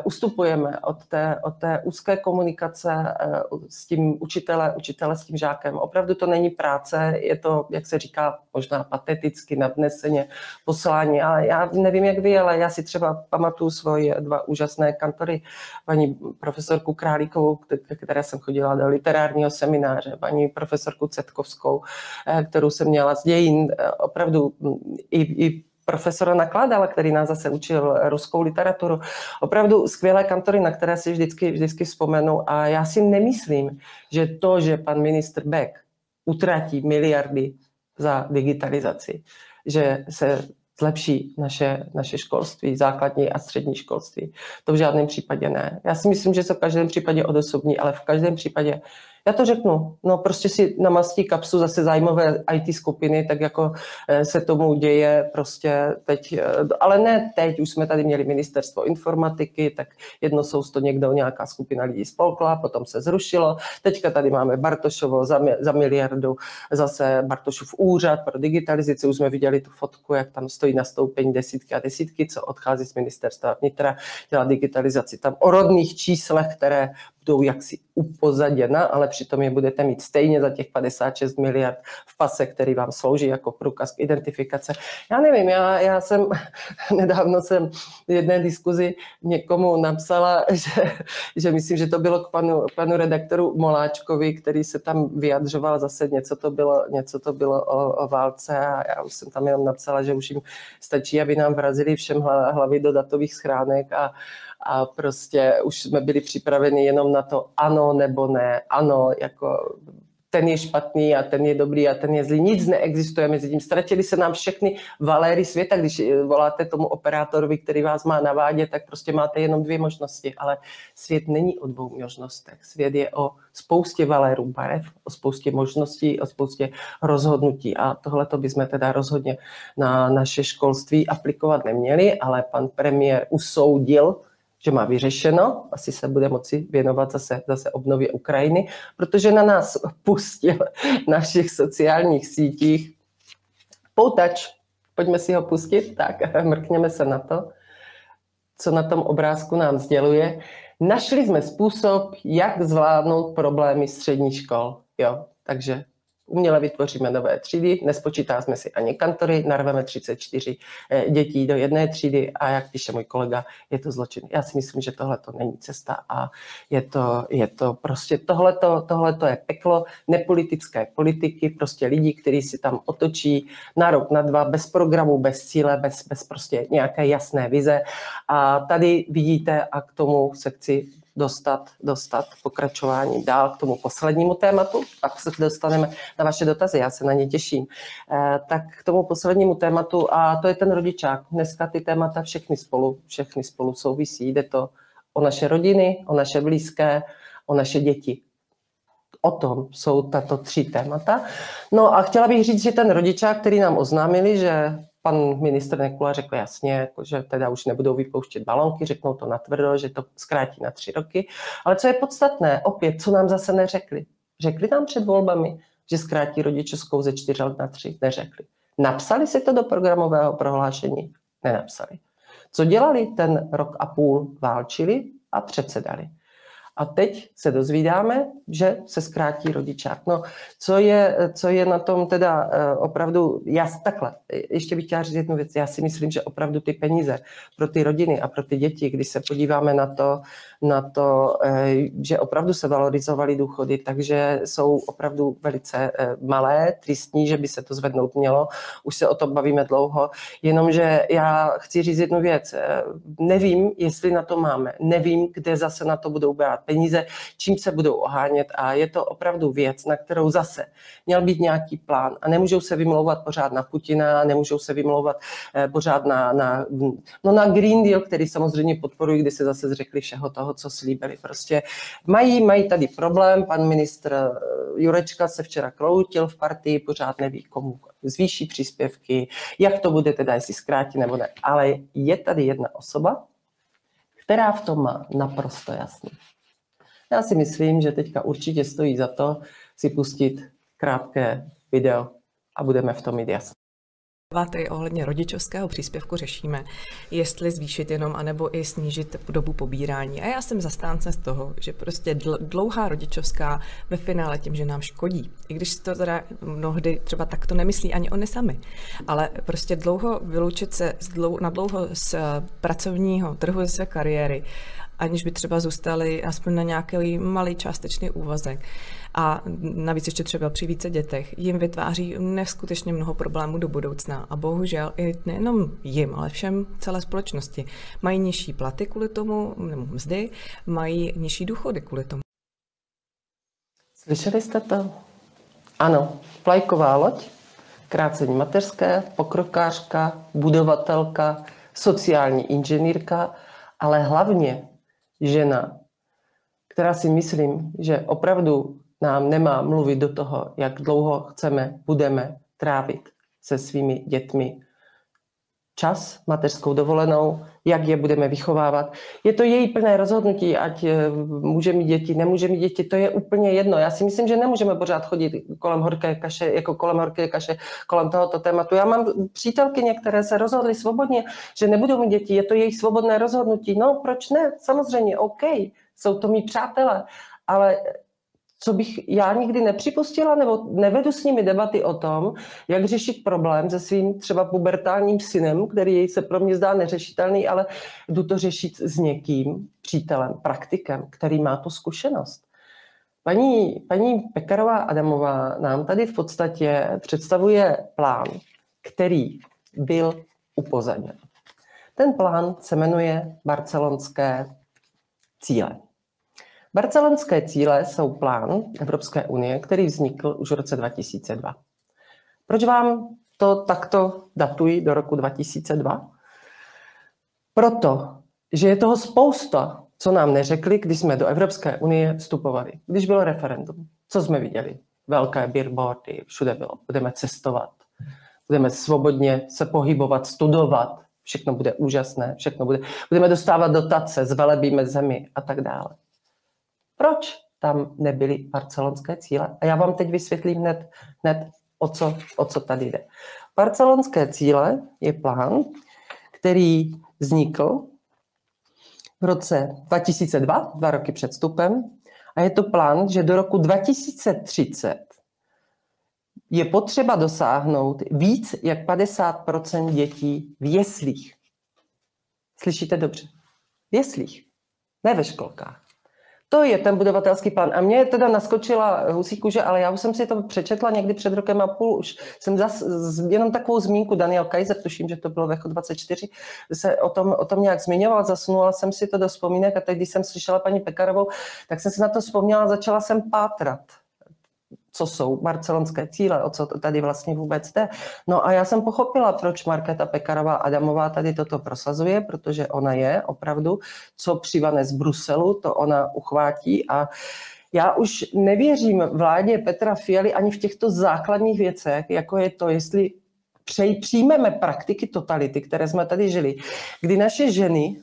ustupujeme od té, od té úzké komunikace uh, s tím učitele, učitele s tím žákem. Opravdu to není práce, je to, jak se říká, možná pateticky, nadneseně poslání. Ale já nevím, jak vy, ale já si třeba pamatuju svoje dva úžasné kantory, paní profesorku Králíkovou, které jsem chodila do literárního semináře, paní profesorku Cetkovskou, eh, kterou jsem měla z dějin, eh, opravdu mm, i, i profesora Nakladala, který nás zase učil ruskou literaturu. Opravdu skvělé kantory, na které si vždycky, vždycky vzpomenu. A já si nemyslím, že to, že pan ministr Beck utratí miliardy za digitalizaci, že se zlepší naše, naše školství, základní a střední školství. To v žádném případě ne. Já si myslím, že se v každém případě odosobní, ale v každém případě já to řeknu, no prostě si namastí kapsu zase zájmové IT skupiny, tak jako eh, se tomu děje prostě teď, eh, ale ne teď, už jsme tady měli ministerstvo informatiky, tak jedno jsou to někdo, nějaká skupina lidí spolkla, potom se zrušilo, teďka tady máme Bartošovo za, za miliardu, zase Bartošův úřad pro digitalizaci, už jsme viděli tu fotku, jak tam stojí na stoupení desítky a desítky, co odchází z ministerstva vnitra, dělá digitalizaci tam o rodných číslech, které budou jaksi upozaděna, ale přitom je budete mít stejně za těch 56 miliard v pase, který vám slouží jako průkaz k identifikace. Já nevím, já, já jsem nedávno jsem v jedné diskuzi někomu napsala, že, že myslím, že to bylo k panu, panu redaktoru Moláčkovi, který se tam vyjadřoval zase něco to bylo, něco to bylo o, o válce a já už jsem tam jenom napsala, že už jim stačí, aby nám vrazili všem hlavy do datových schránek a, a prostě už jsme byli připraveni jenom na to ano nebo ne, ano, jako ten je špatný a ten je dobrý a ten je zlý. Nic neexistuje mezi tím. Ztratili se nám všechny valéry světa. Když voláte tomu operátorovi, který vás má navádět, tak prostě máte jenom dvě možnosti. Ale svět není o dvou možnostech. Svět je o spoustě valérů barev, o spoustě možností, o spoustě rozhodnutí. A tohle to bychom teda rozhodně na naše školství aplikovat neměli, ale pan premiér usoudil, že má vyřešeno, asi se bude moci věnovat zase, zase obnově Ukrajiny, protože na nás pustil našich sociálních sítích poutač. Pojďme si ho pustit, tak mrkněme se na to, co na tom obrázku nám sděluje. Našli jsme způsob, jak zvládnout problémy střední škol. Jo, takže uměle vytvoříme nové třídy, nespočítáme si ani kantory, narveme 34 eh, dětí do jedné třídy a jak píše můj kolega, je to zločin. Já si myslím, že tohle to není cesta a je to, je to prostě tohleto, tohleto je peklo nepolitické politiky, prostě lidí, kteří si tam otočí na rok, na dva, bez programu, bez cíle, bez, bez prostě nějaké jasné vize. A tady vidíte a k tomu se chci dostat, dostat pokračování dál k tomu poslednímu tématu, pak se dostaneme na vaše dotazy, já se na ně těším. Eh, tak k tomu poslednímu tématu a to je ten rodičák. Dneska ty témata všechny spolu, všechny spolu souvisí. Jde to o naše rodiny, o naše blízké, o naše děti. O tom jsou tato tři témata. No a chtěla bych říct, že ten rodičák, který nám oznámili, že pan ministr Nekula řekl jasně, jako, že teda už nebudou vypouštět balonky, řeknou to natvrdo, že to zkrátí na tři roky. Ale co je podstatné, opět, co nám zase neřekli? Řekli nám před volbami, že zkrátí rodičovskou ze čtyř let na tři? Neřekli. Napsali si to do programového prohlášení? Nenapsali. Co dělali ten rok a půl? Válčili a předsedali. A teď se dozvídáme, že se zkrátí rodičák. No, co je, co je na tom teda eh, opravdu, já takhle, ještě bych chtěla říct jednu věc, já si myslím, že opravdu ty peníze pro ty rodiny a pro ty děti, když se podíváme na to, na to, eh, že opravdu se valorizovaly důchody, takže jsou opravdu velice eh, malé, tristní, že by se to zvednout mělo. Už se o tom bavíme dlouho, jenomže já chci říct jednu věc. Nevím, jestli na to máme, nevím, kde zase na to budou brát peníze, čím se budou ohánět a je to opravdu věc, na kterou zase měl být nějaký plán a nemůžou se vymlouvat pořád na Putina, nemůžou se vymlouvat eh, pořád na, na, no na Green Deal, který samozřejmě podporují, kdy se zase zřekli všeho toho, co slíbili. Prostě mají, mají tady problém, pan ministr eh, Jurečka se včera kroutil v partii, pořád neví, komu zvýší příspěvky, jak to bude teda, jestli zkrátí nebo ne. Ale je tady jedna osoba, která v tom má naprosto jasný. Já si myslím, že teďka určitě stojí za to si pustit krátké video a budeme v tom mít jasno i ohledně rodičovského příspěvku řešíme, jestli zvýšit jenom, anebo i snížit dobu pobírání. A já jsem zastánce z toho, že prostě dlouhá rodičovská ve finále tím, že nám škodí. I když to teda mnohdy třeba tak to nemyslí ani oni sami. Ale prostě dlouho vyloučit se na dlouho z pracovního trhu ze své kariéry, aniž by třeba zůstali aspoň na nějaký malý částečný úvazek. A navíc ještě třeba při více dětech jim vytváří neskutečně mnoho problémů do budoucna. A bohužel i nejenom jim, ale všem celé společnosti. Mají nižší platy kvůli tomu, nebo mzdy, mají nižší důchody kvůli tomu. Slyšeli jste to? Ano, vlajková loď, krácení mateřské, pokrokářka, budovatelka, sociální inženýrka, ale hlavně žena, která si myslím, že opravdu nám nemá mluvit do toho, jak dlouho chceme, budeme trávit se svými dětmi čas, mateřskou dovolenou, jak je budeme vychovávat. Je to její plné rozhodnutí, ať eh, může mít děti, nemůže mít děti, to je úplně jedno. Já si myslím, že nemůžeme pořád chodit kolem horké kaše, jako kolem horké kaše, kolem tohoto tématu. Já mám přítelky některé se rozhodly svobodně, že nebudou mít děti, je to jejich svobodné rozhodnutí. No, proč ne? Samozřejmě, OK, jsou to mý přátelé, ale co bych já nikdy nepřipustila, nebo nevedu s nimi debaty o tom, jak řešit problém se svým třeba pubertálním synem, který se pro mě zdá neřešitelný, ale jdu to řešit s někým, přítelem, praktikem, který má tu zkušenost. Paní, paní Pekarová Adamová nám tady v podstatě představuje plán, který byl upozaděn. Ten plán se jmenuje Barcelonské cíle. Barcelonské cíle jsou plán Evropské unie, který vznikl už v roce 2002. Proč vám to takto datuji do roku 2002? Proto, že je toho spousta, co nám neřekli, když jsme do Evropské unie vstupovali. Když bylo referendum, co jsme viděli? Velké billboardy, všude bylo. Budeme cestovat, budeme svobodně se pohybovat, studovat, všechno bude úžasné, všechno bude, budeme dostávat dotace, zvelebíme zemi a tak dále. Proč tam nebyly barcelonské cíle? A já vám teď vysvětlím hned, hned o, co, o co tady jde. Barcelonské cíle je plán, který vznikl v roce 2002, dva roky před vstupem, a je to plán, že do roku 2030 je potřeba dosáhnout víc jak 50% dětí v jeslích. Slyšíte dobře? V jeslích, ne ve školkách. To je ten budovatelský plán. A mě teda naskočila husí kůže, ale já už jsem si to přečetla někdy před rokem a půl. Už jsem zas, jenom takovou zmínku, Daniel Kaiser, tuším, že to bylo ve 24, se o tom, o tom nějak zmiňoval, zasunula jsem si to do vzpomínek a teď, když jsem slyšela paní Pekarovou, tak jsem si na to vzpomněla a začala jsem pátrat co jsou barcelonské cíle, o co tady vlastně vůbec jde. No a já jsem pochopila, proč Markéta Pekarová Adamová tady toto prosazuje, protože ona je opravdu, co přivane z Bruselu, to ona uchvátí a já už nevěřím vládě Petra Fialy ani v těchto základních věcech, jako je to, jestli přijmeme praktiky totality, které jsme tady žili, kdy naše ženy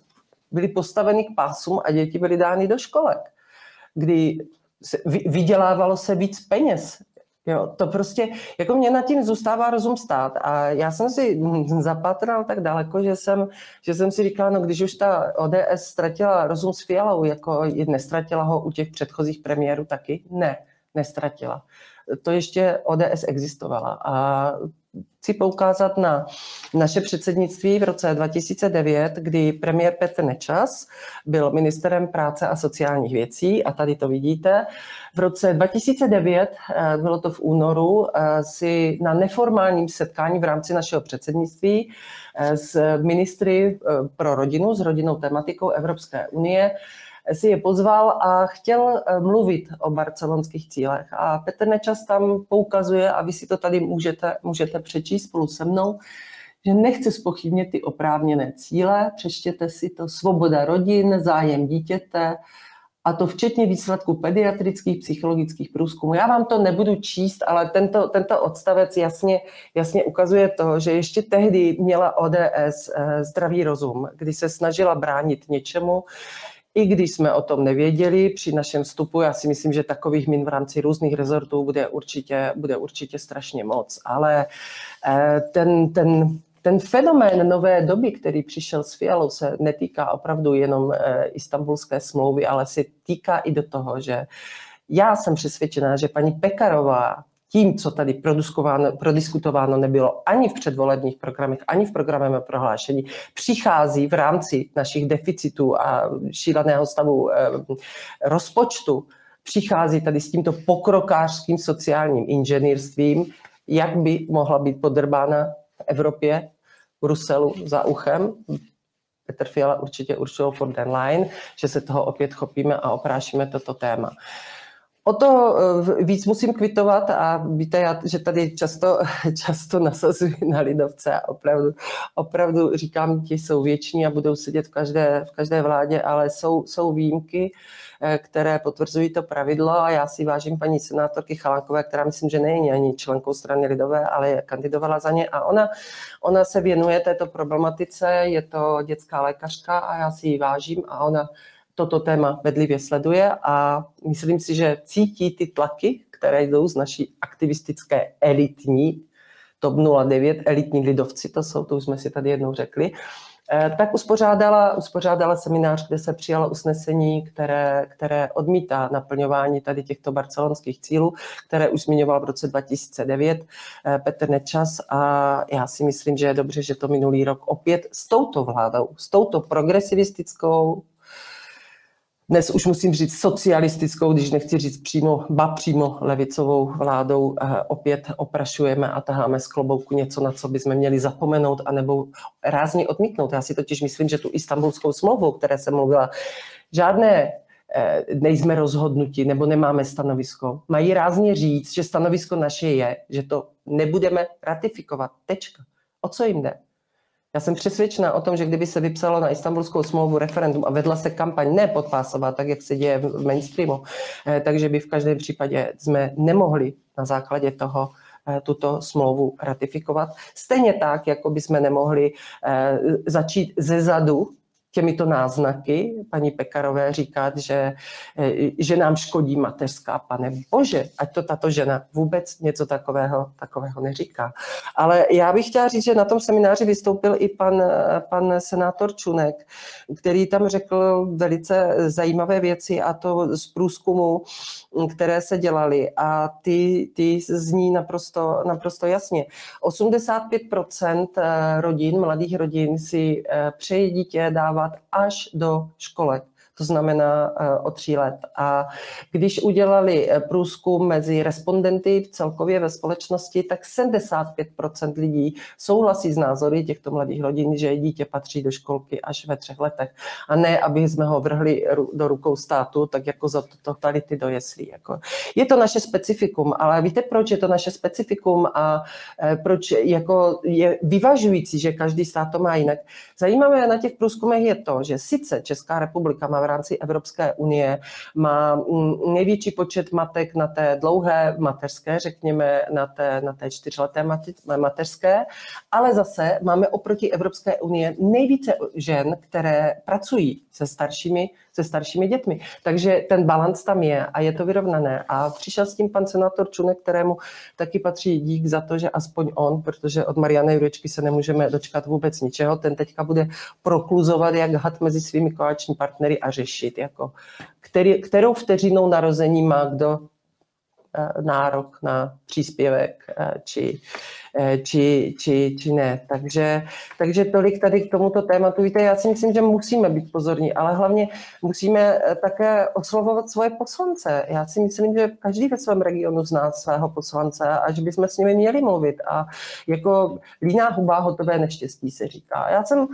byly postaveny k pásům a děti byly dány do školek, kdy vydělávalo se víc peněz. Jo, to prostě, jako mě nad tím zůstává rozum stát a já jsem si zapatral tak daleko, že jsem, že jsem si říkala, no když už ta ODS ztratila rozum s Fialou, jako nestratila ho u těch předchozích premiérů taky? Ne, nestratila. To ještě ODS existovala a chci poukázat na naše předsednictví v roce 2009, kdy premiér Petr Nečas byl ministerem práce a sociálních věcí a tady to vidíte. V roce 2009, eh, bylo to v únoru, eh, si na neformálním setkání v rámci našeho předsednictví eh, s ministry pro rodinu, s rodinnou tematikou Evropské unie, si je pozval a chtěl mluvit o barcelonských cílech. A Petr Nečas tam poukazuje, a vy si to tady můžete, můžete přečíst spolu se mnou, že nechce spochybnit ty oprávněné cíle, přečtěte si to, svoboda rodin, zájem dítěte, a to včetně výsledků pediatrických, psychologických průzkumů. Já vám to nebudu číst, ale tento, tento odstavec jasně, jasně ukazuje to, že ještě tehdy měla ODS eh, zdravý rozum, kdy se snažila bránit něčemu, i když jsme o tom nevěděli při našem vstupu, já si myslím, že takových min v rámci různých rezortů bude určitě, bude určitě strašně moc, ale eh, ten, ten ten fenomén nové doby, který přišel s Fialou, se netýká opravdu jenom e, istambulské smlouvy, ale se týká i do toho, že já jsem přesvědčená, že paní Pekarová tím, co tady prodiskutováno nebylo ani v předvolebních programech, ani v programovém prohlášení, přichází v rámci našich deficitů a šíleného stavu e, rozpočtu, přichází tady s tímto pokrokářským sociálním inženýrstvím, jak by mohla být podrbána v Evropě Bruselu za uchem. Petr Fiala určitě určil for den line, že se toho opět chopíme a oprášíme toto téma. O to eh, víc musím kvitovat a víte, já, že tady často, často nasazuji na lidovce a opravdu, opravdu říkám, ti jsou věční a budou sedět v každé, v každé vládě, ale jsou, jsou výjimky. Eh, které potvrzují to pravidlo a já si vážím paní senátorky Chalánkové, která myslím, že není ani členkou strany Lidové, ale kandidovala za ně a ona, ona se věnuje této problematice, je to dětská lékařka a já si ji vážím a ona toto téma bedlivě sleduje a myslím si, že cítí ty tlaky, které jdou z naší aktivistické elitní TOP 09, elitní lidovci, to jsou, to už jsme si tady jednou řekli, Eh, tak uspořádala, uspořádala seminář, kde se přijalo usnesení, které, které odmítá naplňování tady těchto barcelonských cílů, které už zmiňoval v roce 2009 eh, Petr Nečas. A já si myslím, že je dobře, že to minulý rok opět s touto vládou, s touto progresivistickou, dnes už musím říct socialistickou, když nechci říct přímo, ba přímo levicovou vládou, eh, opět oprašujeme a taháme z klobouku něco, na co bychom měli zapomenout, anebo rázně odmítnout. Já si totiž myslím, že tu istambulskou smlouvu, které jsem mluvila, žádné eh, nejsme rozhodnuti nebo nemáme stanovisko. Mají rázně říct, že stanovisko naše je, že to nebudeme ratifikovat. Tečka. O co jim jde? Já jsem přesvědčena o tom, že kdyby se vypsalo na istambulskou smlouvu referendum a vedla se kampaň ne podpásová, tak jak se děje v mainstreamu, eh, takže by v každém případě jsme nemohli na základě toho eh, tuto smlouvu ratifikovat. Stejně tak, jako by jsme nemohli eh, začít ze zadu těmito náznaky paní Pekarové říkat, že, eh, že nám škodí mateřská. Pane bože, ať to tato žena vůbec něco takového, takového neříká. Ale já bych chtěla říct, že na tom semináři vystoupil i pan, pan senátor Čunek, který tam řekl velice zajímavé věci a to z průzkumu, které se dělaly a ty, ty zní naprosto, naprosto jasně. 85% eh, rodin, mladých rodin si přeje dítě vzdělávat až do školek to znamená eh, o tří let. A když udělali eh, průzkum mezi respondenty v celkově ve společnosti, tak 75% lidí souhlasí s názory těchto mladých rodin, že dítě patří do školky až ve třech letech. A ne, aby jsme ho vrhli do rukou státu, tak jako za totality do jeslí. Jako. Je to naše specifikum, ale víte, proč je to naše specifikum a eh, proč jako je vyvažující, že každý stát to má jinak. Zajímavé na těch průzkumech je to, že sice Česká republika má rámci Evropské unie má mm, největší počet matek na té dlouhé mateřské, řekněme na té, na té čtyřleté mateřské, ale zase máme oproti Evropské unie nejvíce žen, které pracují se staršími, se staršími dětmi. Takže ten balans tam je a je to vyrovnané. A přišel s tím pan senátor Čunek, kterému taky patří dík za to, že aspoň on, protože od Mariany Jurečky se nemůžeme dočkat vůbec ničeho, ten teďka bude prokluzovat jak had mezi svými koaliční partnery a řešit, jako který, kterou vteřinou narození má kdo nárok na příspěvek eh, či, eh, či, či, či ne. Takže, takže tolik tady k tomuto tématu. Víte, já si myslím, že musíme být pozorní, ale hlavně musíme také oslovovat svoje poslance. Já si myslím, že každý ve svém regionu zná svého poslance a že bychom s nimi měli mluvit. A jako líná huba hotové neštěstí se říká. Já jsem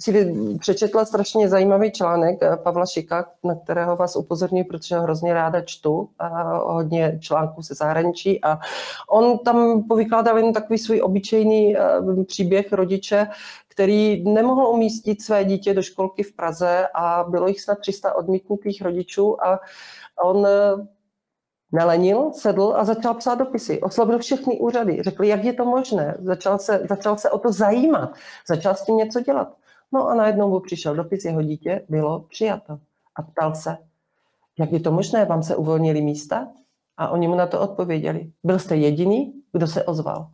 si přečetla strašně zajímavý článek eh, Pavla Šika, na kterého vás upozorňuji, protože ho hrozně ráda čtu a hodně článků se zahraničí a on tam povykládal jen takový svůj obyčejný eh, příběh rodiče, který nemohl umístit své dítě do školky v Praze a bylo jich snad 300 odmítnutých rodičů a on nelenil, sedl a začal psát dopisy. Oslovil všechny úřady, řekl, jak je to možné. Začal se, začal se o to zajímat, začal s tím něco dělat. No a najednou mu přišel dopis, jeho dítě bylo přijato. A ptal se, jak je to možné, vám se uvolnili místa? A oni mu na to odpověděli. Byl jste jediný, kdo se ozval.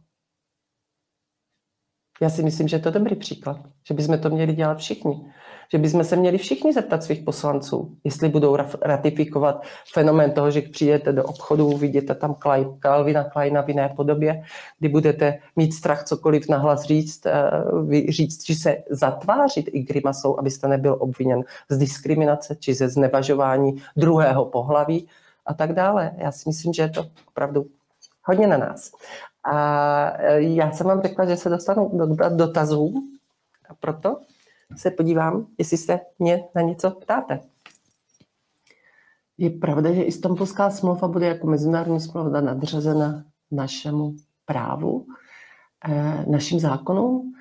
Já si myslím, že je to dobrý příklad, že bychom to měli dělat všichni že bychom se měli všichni zeptat svých poslanců, jestli budou ratifikovat fenomén toho, že přijdete do obchodu, vidíte tam Kalvina Kleina v jiné podobě, kdy budete mít strach cokoliv nahlas říct, eh, říct, či se zatvářit i grimasou, abyste nebyl obviněn z diskriminace či ze znevažování druhého pohlaví a tak dále. Já si myslím, že je to opravdu hodně na nás. A eh, já jsem vám řekla, že se dostanu do dotazů a proto se podívám, jestli se mě na něco ptáte. Je pravda, že Istanbulská smlouva bude jako mezinárodní smlouva nadřazena našemu právu, eh, našim zákonům?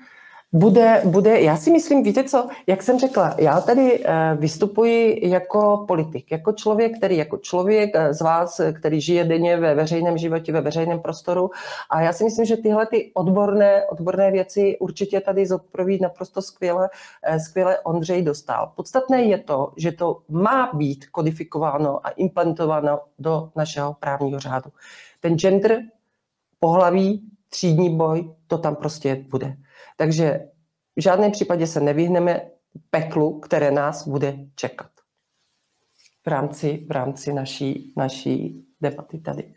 Bude, bude, já si myslím, víte co, jak jsem řekla, já tady eh, vystupuji jako politik, jako člověk, který jako člověk eh, z vás, který žije denně ve veřejném životě, ve veřejném prostoru a já si myslím, že tyhle ty odborné, odborné věci určitě tady zodpoví naprosto skvěle, eh, skvěle Ondřej dostal. Podstatné je to, že to má být kodifikováno a implementováno do našeho právního řádu. Ten gender, pohlaví, třídní boj, to tam prostě bude. Takže v žádném případě se nevyhneme peklu, které nás bude čekat v rámci, v rámci naší, naší debaty tady.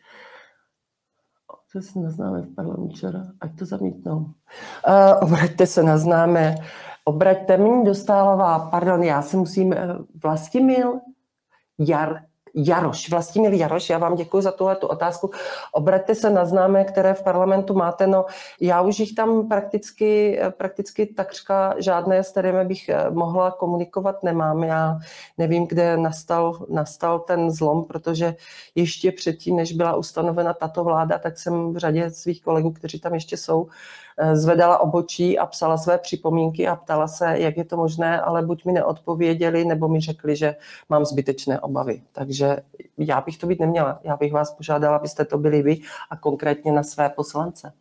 To se naznáme v parlamentu včera, ať to zamítnou. Uh, obraťte se na známé. Obraťte mě dostálová, pardon, já se musím, uh, Vlastimil Jar, Jaroš, Vlastimil Jaroš, já vám děkuji za tuhle otázku. Obraťte se na známé, které v parlamentu máte. No, já už jich tam prakticky, prakticky takřka žádné, s kterými bych eh, mohla komunikovat, nemám. Já nevím, kde nastal, nastal ten zlom, protože ještě předtím, než byla ustanovena tato vláda, tak jsem v řadě svých kolegů, kteří tam ještě jsou, zvedala obočí a psala své připomínky a ptala se, jak je to možné, ale buď mi neodpověděli, nebo mi řekli, že mám zbytečné obavy. Takže já bych to být neměla. Já bych vás požádala, abyste to byli vy a konkrétně na své poslance.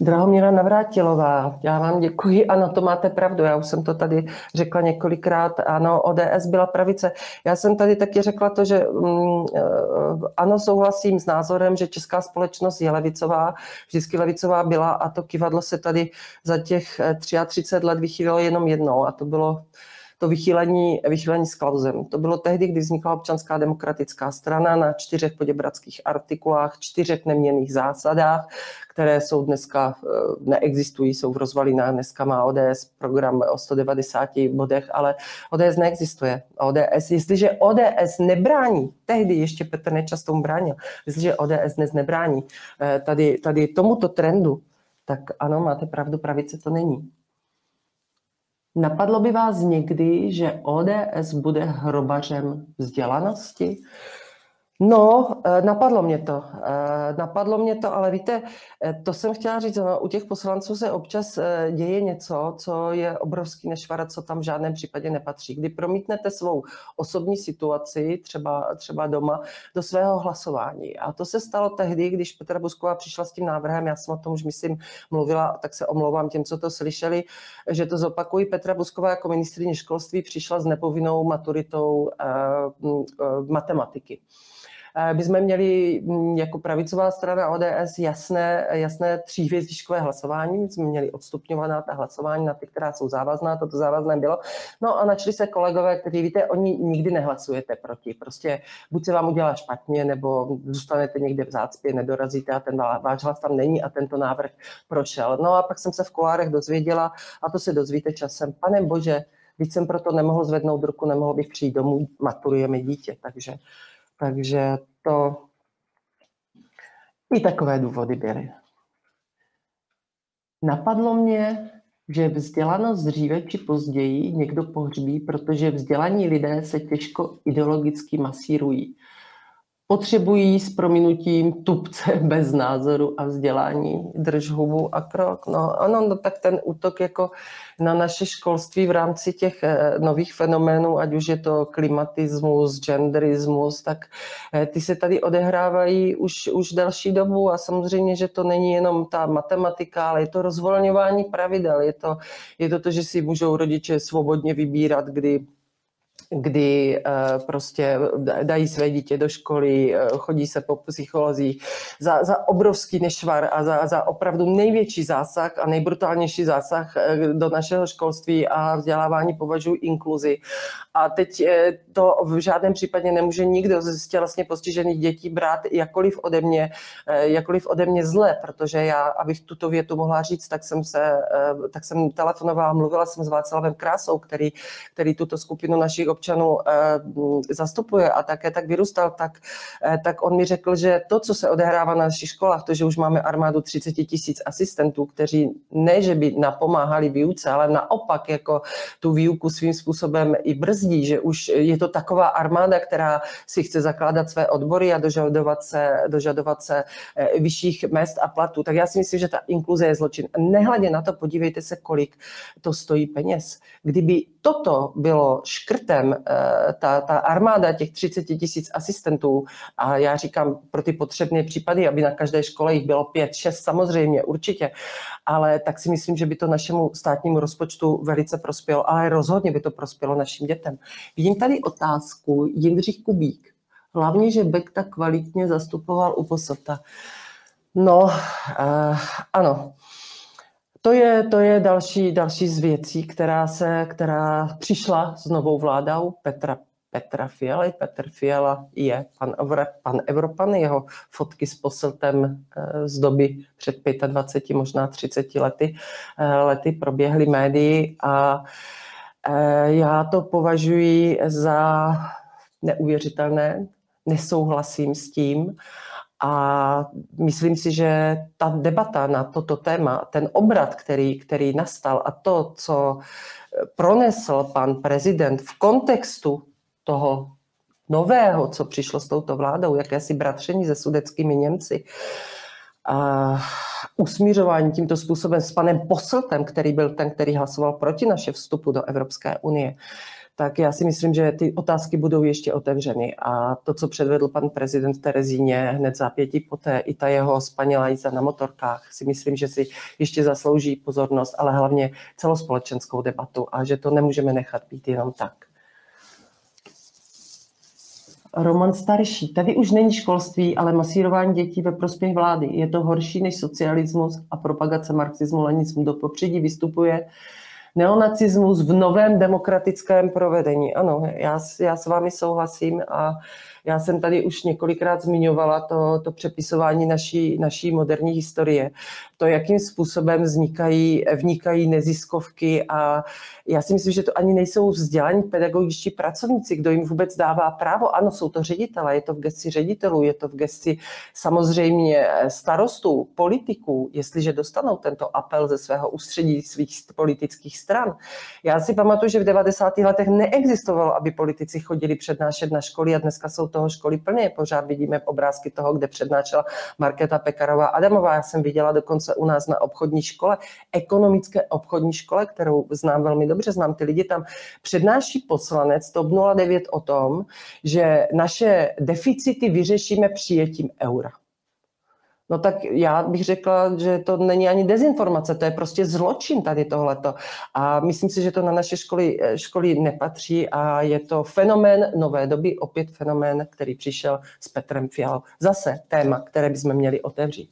Drahomíra Navrátilová, já vám děkuji. Ano, to máte pravdu, já už jsem to tady řekla několikrát. Ano, ODS byla pravice. Já jsem tady taky řekla to, že um, ano, souhlasím s názorem, že česká společnost je levicová, vždycky levicová byla a to kivadlo se tady za těch 33 eh, let vychýlilo jenom jednou a to bylo to vychýlení, vychýlení s Klausem. To bylo tehdy, kdy vznikla občanská demokratická strana na čtyřech poděbradských artikulách, čtyřech neměných zásadách, které jsou dneska, eh, neexistují, jsou v rozvalinách. Dneska má ODS program o 190 bodech, ale ODS neexistuje. ODS, jestliže ODS nebrání, tehdy ještě Petr Nečas tomu bránil, jestliže ODS dnes nebrání eh, tady, tady tomuto trendu, tak ano, máte pravdu, pravice to není. Napadlo by vás někdy, že ODS bude hrobařem vzdělanosti? No, eh, napadlo mě to. Eh, napadlo mě to, ale víte, eh, to jsem chtěla říct, no, u těch poslanců se občas děje něco, co je obrovský nešvarat, co tam v žádném případě nepatří. Kdy promítnete svou osobní situaci, třeba, třeba doma, do svého hlasování. A to se stalo tehdy, když Petra Busková přišla s tím návrhem, já jsem o tom už myslím mluvila, tak se omlouvám těm, co to slyšeli, že to zopakují. Petra Busková jako ministrině školství přišla s nepovinnou maturitou matematiky. Eh, by jsme měli mm, jako pravicová strana ODS jasné, jasné tříhvězdičkové hlasování, my jsme měli odstupňovaná ta hlasování na ty, která jsou závazná, toto závazné bylo. No a načli se kolegové, kteří víte, oni nikdy nehlasujete proti. Prostě buď se vám udělá špatně, nebo zůstanete někde v zácpě, nedorazíte a ten váš hlas tam není a tento návrh prošel. No a pak jsem se v kolárech dozvěděla, a to se dozvíte časem, pane bože, když jsem proto nemohl zvednout ruku, nemohl bych přijít domů, maturujeme dítě, takže takže to i takové důvody byly. Napadlo mě, že vzdělanost dříve či později někdo pohřbí, protože vzdělaní lidé se těžko ideologicky masírují potřebují s prominutím tupce bez názoru a vzdělání, drž hubu a krok. No ano, no, tak ten útok jako na naše školství v rámci těch eh, nových fenoménů, ať už je to klimatismus, genderismus, tak eh, ty se tady odehrávají už, už další dobu a samozřejmě, že to není jenom ta matematika, ale je to rozvolňování pravidel, je to, je to to, že si můžou rodiče svobodně vybírat, kdy kdy eh, prostě dají své dítě do školy, eh, chodí se po psycholozích za, za obrovský nešvar a za, za opravdu největší zásah a nejbrutálnější zásah eh, do našeho školství a vzdělávání považuji inkluzi. A teď to v žádném případě nemůže nikdo z tělesně postižených dětí brát jakoliv ode mě, jakoliv ode mě zle, protože já, abych tuto větu mohla říct, tak jsem se, tak jsem telefonovala, mluvila jsem s Václavem Krásou, který, který tuto skupinu našich občanů eh, zastupuje a také tak vyrůstal, tak, eh, tak on mi řekl, že to, co se odehrává na našich školách, to, že už máme armádu 30 tisíc asistentů, kteří ne, že by napomáhali výuce, ale naopak jako tu výuku svým způsobem i brzdí, že už je to taková armáda, která si chce zakládat své odbory a dožadovat se, dožadovat se eh, vyšších mest a platů. Tak já si myslím, že ta inkluze je zločin. Nehledě na to, podívejte se, kolik to stojí peněz. Kdyby toto bylo škrtem, eh, ta, ta armáda těch 30 tisíc asistentů, a já říkám pro ty potřebné případy, aby na každé škole jich bylo 5, 6, samozřejmě, určitě, ale tak si myslím, že by to našemu státnímu rozpočtu velice prospělo, ale rozhodně by to prospělo našim dětem. Vidím tady otázku Jindřich Kubík. Hlavně, že Bekta kvalitně zastupoval u Posota. No, uh, ano, to je, to je další, další z věcí, která, se, která přišla s novou vládou. Petra, Petra Fialy. Petr Fiala je pan, pan Evropan, jeho fotky s poseltem eh, z doby před 25, možná 30 lety, eh, lety proběhly médii. A eh, já to považuji za neuvěřitelné, nesouhlasím s tím a myslím si, že ta debata na toto téma, ten obrat, který, který nastal a to, co pronesl pan prezident v kontextu toho nového, co přišlo s touto vládou, jakési bratření se sudeckými Němci, a usmířování tímto způsobem s panem Poseltem, který byl ten, který hlasoval proti naše vstupu do Evropské unie, tak já si myslím, že ty otázky budou ještě otevřeny. A to, co předvedl pan prezident Terezíně hned za pěti poté, i ta jeho spanělá jízda na motorkách, si myslím, že si ještě zaslouží pozornost, ale hlavně celospolečenskou debatu a že to nemůžeme nechat být jenom tak. Roman starší. Tady už není školství, ale masírování dětí ve prospěch vlády. Je to horší než socialismus a propagace marxismu, leninismu. Do popředí vystupuje neonacismus v novém demokratickém provedení. Ano, já, já s vámi souhlasím a já jsem tady už několikrát zmiňovala to, to přepisování naší, naší moderní historie. To, jakým způsobem vznikají, vnikají neziskovky a já si myslím, že to ani nejsou vzdělaní pedagogičtí pracovníci, kdo jim vůbec dává právo. Ano, jsou to ředitele, je to v gesti ředitelů, je to v gesti samozřejmě starostů, politiků, jestliže dostanou tento apel ze svého ústředí svých politických stran. Já si pamatuju, že v 90. letech neexistovalo, aby politici chodili přednášet na školy a dneska jsou toho školy plně. Pořád vidíme obrázky toho, kde přednášela Markéta Pekarová Adamová. Já jsem viděla dokonce u nás na obchodní škole, ekonomické obchodní škole, kterou znám velmi dobře, znám ty lidi tam, přednáší poslanec TOP 09 o tom, že naše deficity vyřešíme přijetím eura. No tak já bych řekla, že to není ani dezinformace, to je prostě zločin tady tohleto. A myslím si, že to na naše školy, školy nepatří a je to fenomén nové doby, opět fenomén, který přišel s Petrem Fialou. Zase téma, které bychom měli otevřít.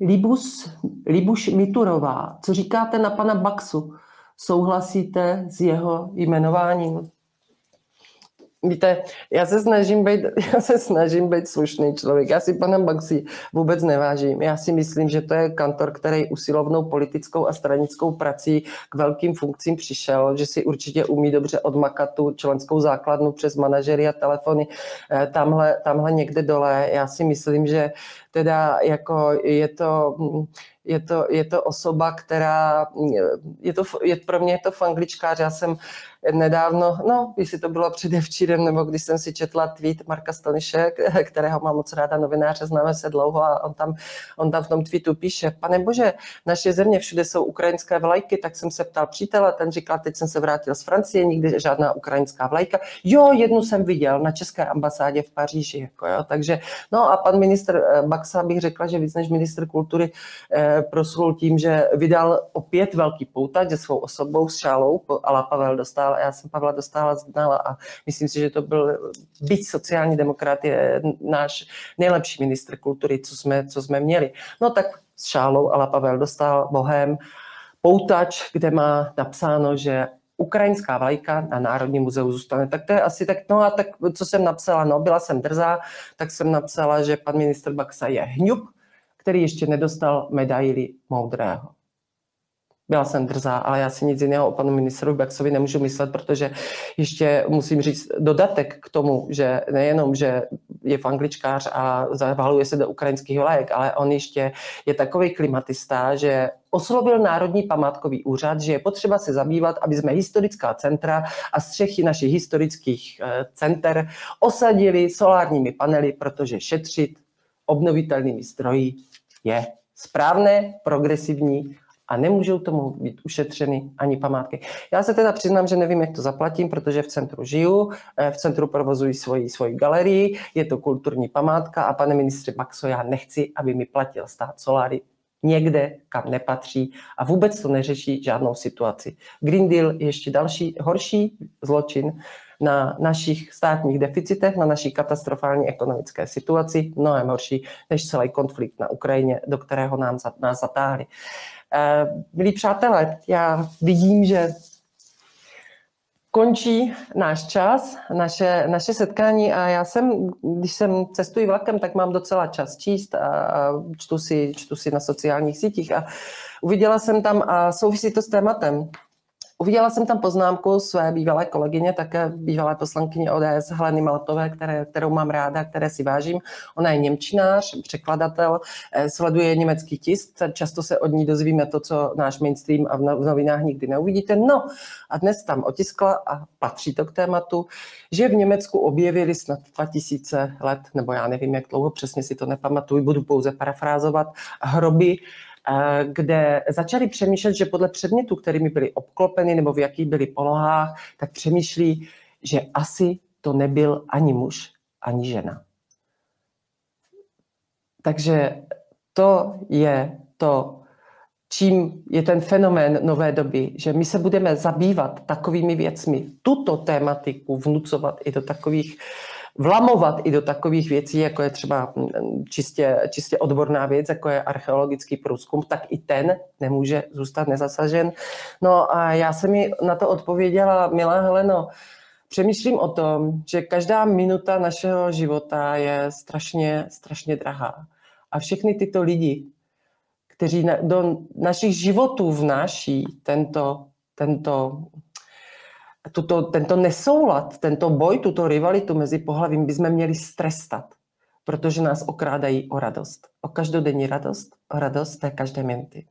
Libus, Libuš Miturová, co říkáte na pana Baxu? Souhlasíte s jeho jmenováním? Víte, já se snažím být, já se snažím být slušný člověk. Já si pana Baxi vůbec nevážím. Já si myslím, že to je kantor, který usilovnou politickou a stranickou prací k velkým funkcím přišel, že si určitě umí dobře odmakat tu členskou základnu přes manažery a telefony eh, tamhle, tamhle někde dole. Já si myslím, že teda jako je to, Je to, je to osoba, která, je to, je, pro mě je to fangličkář, já jsem nedávno, no, jestli to bylo předevčírem, nebo když jsem si četla tweet Marka Staniše, kterého mám moc ráda, novináře, známe se dlouho a on tam, on tam v tom tweetu píše, pane bože, naše země, všude jsou ukrajinské vlajky, tak jsem se ptal přítele, ten říkal, teď jsem se vrátil z Francie, nikdy žádná ukrajinská vlajka. Jo, jednu jsem viděl na české ambasádě v Paříži, jako jo, takže, no a pan minister eh, Baxa bych řekla, že víc než minister kultury eh, proslul tím, že vydal opět velký poutať se svou osobou s šálou, a Pavel dostal dostal, já jsem Pavla dostala znala a myslím si, že to byl, byť sociální demokrat je náš nejlepší ministr kultury, co jsme, co jsme měli. No tak s šálou ale Pavel dostal Bohem poutač, kde má napsáno, že ukrajinská vlajka na Národním muzeu zůstane. Tak to je asi tak, no a tak co jsem napsala, no byla jsem drzá, tak jsem napsala, že pan ministr Baxa je hňup, který ještě nedostal medaili moudrého byla jsem drzá, ale já si nic jiného o panu ministru Baxovi nemůžu myslet, protože ještě musím říct dodatek k tomu, že nejenom, že je angličkář a zavaluje se do ukrajinských vlajek, ale on ještě je takový klimatista, že oslovil Národní památkový úřad, že je potřeba se zabývat, aby jsme historická centra a střechy našich historických eh, center osadili solárními panely, protože šetřit obnovitelnými stroji je správné, progresivní a nemůžou tomu být ušetřeny ani památky. Já se teda přiznám, že nevím, jak to zaplatím, protože v centru žiju, eh, v centru provozuji svoji, svoji galerii, je to kulturní památka a pane ministře Baxo, já nechci, aby mi platil stát soláry někde, kam nepatří a vůbec to neřeší žádnou situaci. Green Deal je ještě další horší zločin na našich státních deficitech, na naší katastrofální ekonomické situaci, mnohem horší než celý konflikt na Ukrajině, do kterého nám, nás zatáhli. Eh, milí přátelé, já vidím, že končí náš čas, naše, naše setkání a já jsem, když jsem cestuji vlakem, tak mám docela čas číst a čtu si, čtu si na sociálních sítích a uviděla jsem tam a souvisí to s tématem. Uviděla jsem tam poznámku své bývalé kolegyně, také bývalé poslankyně ODS Heleny Maltové, které, kterou mám ráda, které si vážím. Ona je němčinář, překladatel, eh, sleduje německý tisk, často se od ní dozvíme to, co náš mainstream a v novinách nikdy neuvidíte. No a dnes tam otiskla a patří to k tématu, že v Německu objevili snad 2000 let, nebo já nevím, jak dlouho, přesně si to nepamatuju, budu pouze parafrázovat, hroby kde začali přemýšlet, že podle předmětů, kterými byly obklopeny nebo v jakých byly polohách, tak přemýšlí, že asi to nebyl ani muž, ani žena. Takže to je to, čím je ten fenomén nové doby, že my se budeme zabývat takovými věcmi, tuto tématiku vnucovat i do takových vlamovat i do takových věcí, jako je třeba mm, čistě, čistě odborná věc, jako je archeologický průzkum, tak i ten nemůže zůstat nezasažen. No a já jsem mi na to odpověděla, milá Heleno, přemýšlím o tom, že každá minuta našeho života je strašně, strašně drahá. A všechny tyto lidi, kteří do našich životů vnáší tento, tento tuto, tento nesoulad, tento boj, tuto rivalitu mezi pohlavím bychom měli strestat, protože nás okrádají o radost. O každodenní radost, o radost té každé minuty.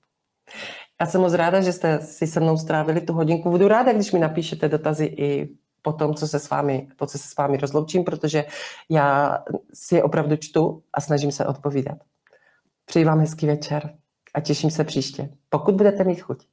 Já jsem moc ráda, že jste si se mnou strávili tu hodinku. Budu ráda, když mi napíšete dotazy i po tom, co se s vámi, po co se s vámi rozloučím, protože já si je opravdu čtu a snažím se odpovídat. Přeji vám hezký večer a těším se příště, pokud budete mít chuť.